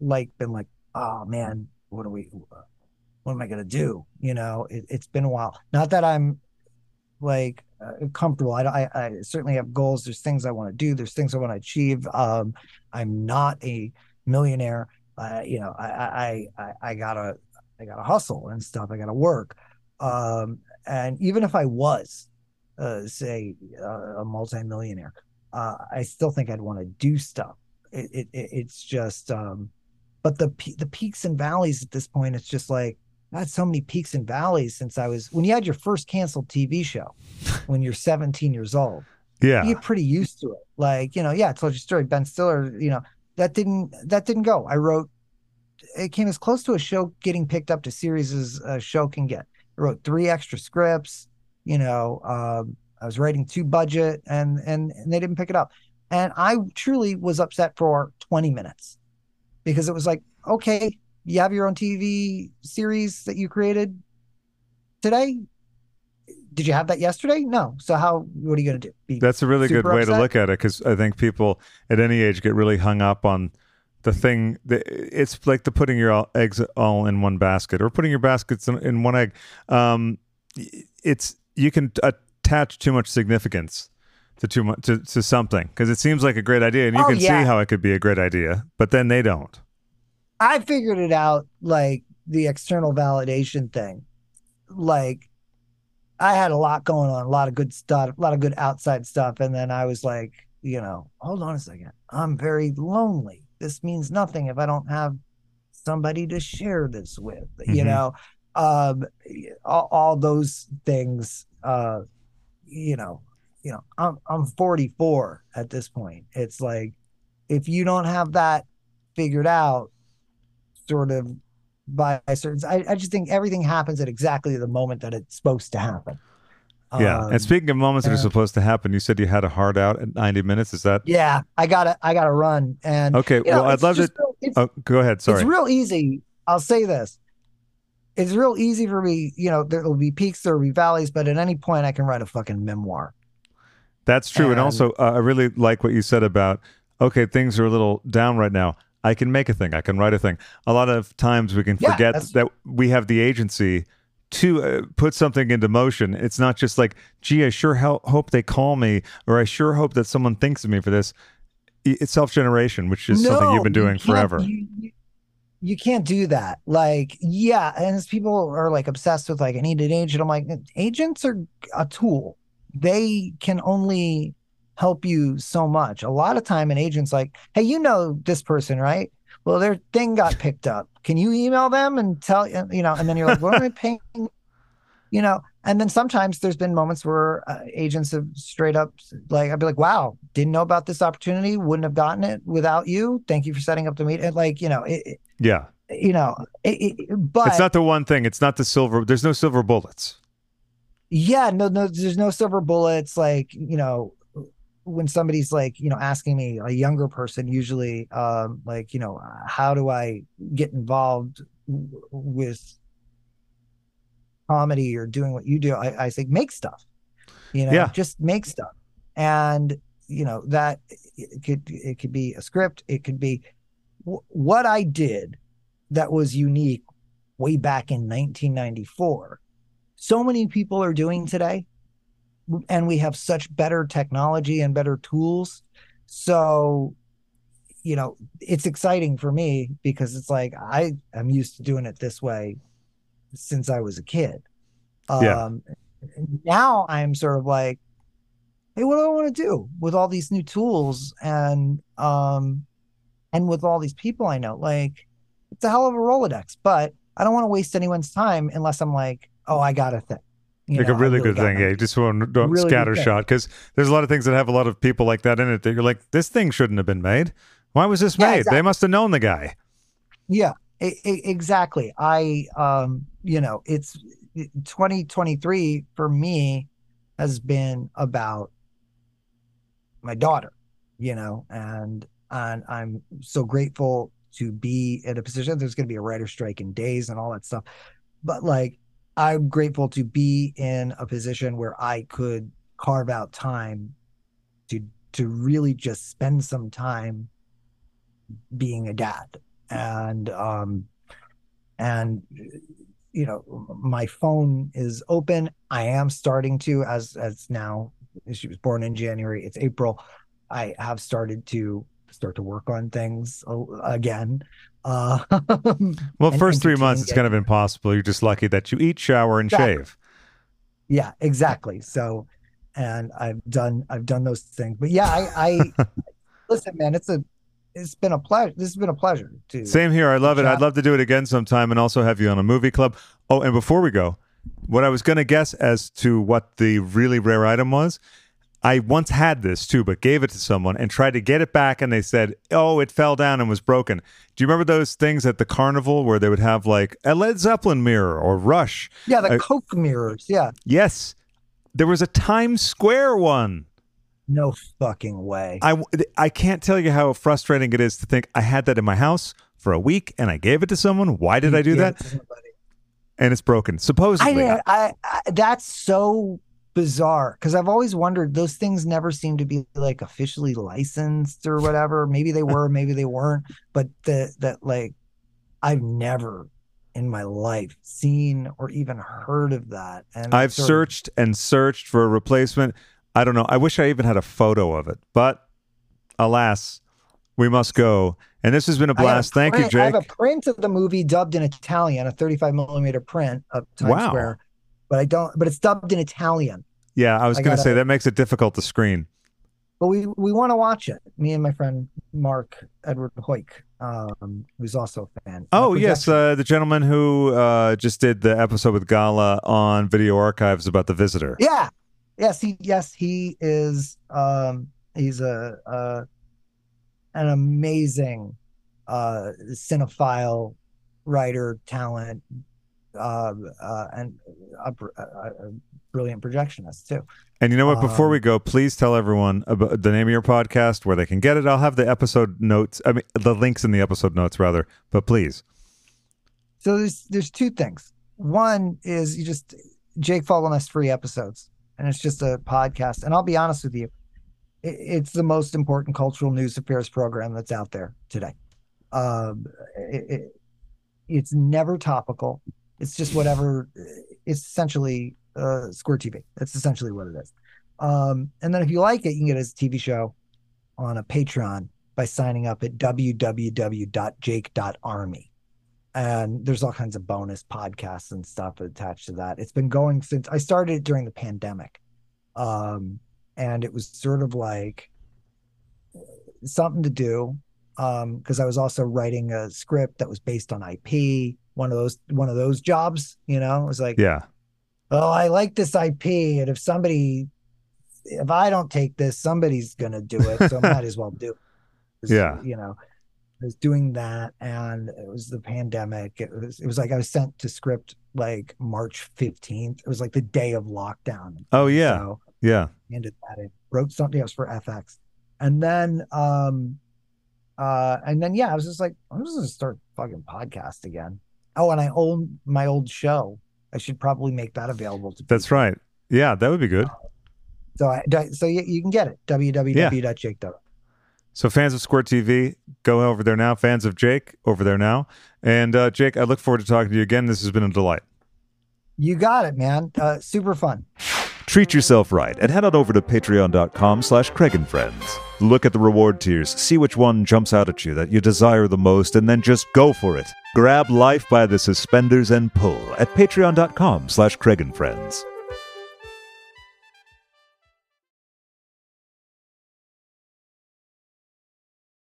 like been like, oh man, what are we what am I gonna do? You know, it, it's been a while. Not that I'm like uh, comfortable. I, I I certainly have goals. There's things I want to do. There's things I want to achieve. Um, I'm not a millionaire. Uh, you know, I I I I gotta I gotta hustle and stuff. I gotta work. Um, and even if I was, uh, say, uh, a multimillionaire, uh, I still think I'd want to do stuff. It, it, it it's just, um, but the the peaks and valleys at this point, it's just like I had so many peaks and valleys since I was when you had your first canceled TV show when you're 17 years old. Yeah. You get pretty used to it. Like you know, yeah, I told you story. Ben Stiller, you know, that didn't that didn't go. I wrote. It came as close to a show getting picked up to series as a show can get. I wrote three extra scripts. You know, um, I was writing to budget, and and and they didn't pick it up. And I truly was upset for 20 minutes because it was like, okay, you have your own TV series that you created today. Did you have that yesterday? No. So how? What are you going to do? Be That's a really good way to look at it because I think people at any age get really hung up on the thing. That, it's like the putting your all, eggs all in one basket or putting your baskets in, in one egg. Um, it's you can attach too much significance to too much to, to something because it seems like a great idea and you Oh, can yeah. see how it could be a great idea, but then they don't. I figured it out like the external validation thing. Like I had a lot going on, a lot of good stuff, a lot of good outside stuff. And then I was like, you know, hold on a second. I'm very lonely. This means nothing if I don't have somebody to share this with, you Mhm. know. Um all, all those things uh you know, you know, I'm I'm 44 at this point. It's like if you don't have that figured out sort of by certain I, I just think everything happens at exactly the moment that it's supposed to happen. Yeah. Um, and speaking of moments that are supposed to happen, you said you had a hard out at 90 minutes. Is that yeah, I gotta I gotta run. And okay? you know, well, I'd love to. real- Oh, go ahead. Sorry. it's real easy. I'll say this. It's real easy for me, you know, there will be peaks, there will be valleys, but at any point I can write a fucking memoir. That's true. And, And- also, uh, I really like what you said about, okay, things are a little down right now. I can make a thing. I can write a thing. A lot of times we can Yeah, forget that we have the agency to uh, put something into motion. It's not just like, gee, I sure hope they call me, or I sure hope that someone thinks of me for this. It's self generation, which is something you've been doing forever. You, you- can't do that. Like, yeah, and as people are like obsessed with like, I need an agent. I'm like, agents are a tool. They can only help you so much. A lot of time, an agent's like, hey, you know this person, right? Well, their thing got picked up. Can you email them and tell you know? And then you're like, what am I paying? You know, and then sometimes there's been moments where uh, agents have straight up like I'd be like, "Wow, didn't know about this opportunity. Wouldn't have gotten it without you. Thank you for setting up the meet." And like you know, it, yeah. you know, it, it, but it's not the one thing. It's not the silver. There's no silver bullets. yeah no no there's no silver bullets like you know when somebody's like you know asking me a younger person usually um like you know how do i get involved w- with comedy or doing what you do i, I say make stuff you know Yeah. just make stuff. And you know that it could it could be a script it could be wh- what i did that was unique way back in 1994 so many people are doing today and we have such better technology and better tools. So you know it's exciting for me because it's like i am used to doing it this way since i was a kid Yeah. um now i'm sort of like hey what do i want to do with all these new tools and um and with all these people i know like it's a hell of a rolodex but i don't want to waste anyone's time unless i'm like oh i got a thing You like know, a really, really good thing. Yeah, you just want don't Really scatter shot because there's a lot of things that have a lot of people like that in it that you're like, this thing shouldn't have been made. Why was this Yeah, made? They must have known the guy. Yeah, exactly. I, um, you know, it's 2023 for me has been about my daughter, you know, and and I'm so grateful to be in a position. There's going to be a writer strike in days and all that stuff, but like I'm grateful to be in a position where I could carve out time to to really just spend some time being a dad and um and you know my phone is open i am starting to as as now she was born in january it's april i have started to start to work on things again uh Well, And first three months it's kind of impossible. You're just lucky that you eat, shower, and Exactly. shave. yeah exactly so and i've done i've done those things but yeah i i listen man it's a it's been a pleasure this has been a pleasure to Same here. I love it. I'd love to do it again sometime and also have you on a movie club. Oh, and before we go, what I was going to guess as to what the really rare item was, I once had this too, but gave it to someone and tried to get it back, and they said, "Oh, it fell down and was broken." Do you remember those things at the carnival where they would have like a Led Zeppelin mirror or Rush? yeah the I- coke mirrors yeah Yes, there was a Times Square one. No fucking way I I can't tell you how frustrating it is to think I had that in my house for a week and I gave it to someone. Why did I do that? And it's broken. I, Supposedly. didn't- I, I that's so bizarre because I've always wondered those things never seem to be like officially licensed or whatever. Maybe they were, maybe they weren't, but the that like I've never in my life seen or even heard of that. And I've sort of- searched and searched for a replacement. I don't know. I wish I even had a photo of it, but alas, we must go. And this has been a have a blast. Thank you, Jake. I have a print of the movie dubbed in Italian, a 35 millimeter print of Times Wow. Square, but I don't. But it's dubbed in Italian. yeah, I was going to say that makes it difficult to screen. but we we want to watch it. Me and my friend Marc Edward Heuck, um, who's also a fan. Oh, yes. Uh, the gentleman who uh, just did the episode with Gala on Video Archives about the visitor. yeah, yes, he yes he is. Um, he's a, uh an amazing uh cinephile writer talent, uh, uh, and a, a, a brilliant projectionist too. And you know what? Before Um, we go, please tell everyone about the name of your podcast, where they can get it. I'll have the episode notes. I mean, the links in the episode notes, rather. But please. So there's there's two things. One is you just Jake Fogelnest free episodes, and it's just a podcast. And I'll be honest with you, it, it's the most important cultural news affairs program that's out there today. Um, it, it, it's never topical. It's just whatever. It's essentially uh, Squirt TV. That's essentially what it is. Um, and then if you like it, you can get it as a TV show on a Patreon by signing up at www.jake.army and there's all kinds of bonus podcasts and stuff attached to that. It's been going since I started it during the pandemic. Um, and it was sort of like something to do um because I was also writing a script that was based on IP, one of those one of those jobs, you know. It was like, Yeah. oh, I like this IP, and if somebody if I don't take this, somebody's gonna do it, so I might as well do It. Yeah. You know. I was doing that, and it was the pandemic. It was it was like I was sent to script like March fifteenth. It was like the day of lockdown. Oh yeah, So yeah. handed that in, wrote something else for FX, and then um, uh, and then yeah, I was just like, I'm just gonna start fucking podcast again. Oh, and I own my old show. I should probably make that available to. That's people. right. Yeah, that would be good. So I so you, you can get it www.jake.com. So fans of Squirt TV, go over there now. Fans of Jake, over there now. And uh, Jake, I look forward to talking to you again. This has been a delight. You got it, man. Uh, super fun. Treat yourself right and head on over to patreon.com slash Craig and Friends. Look at the reward tiers, see which one jumps out at you that you desire the most, and then just go for it. Grab life by the suspenders and pull at patreon.com slash Craig and Friends.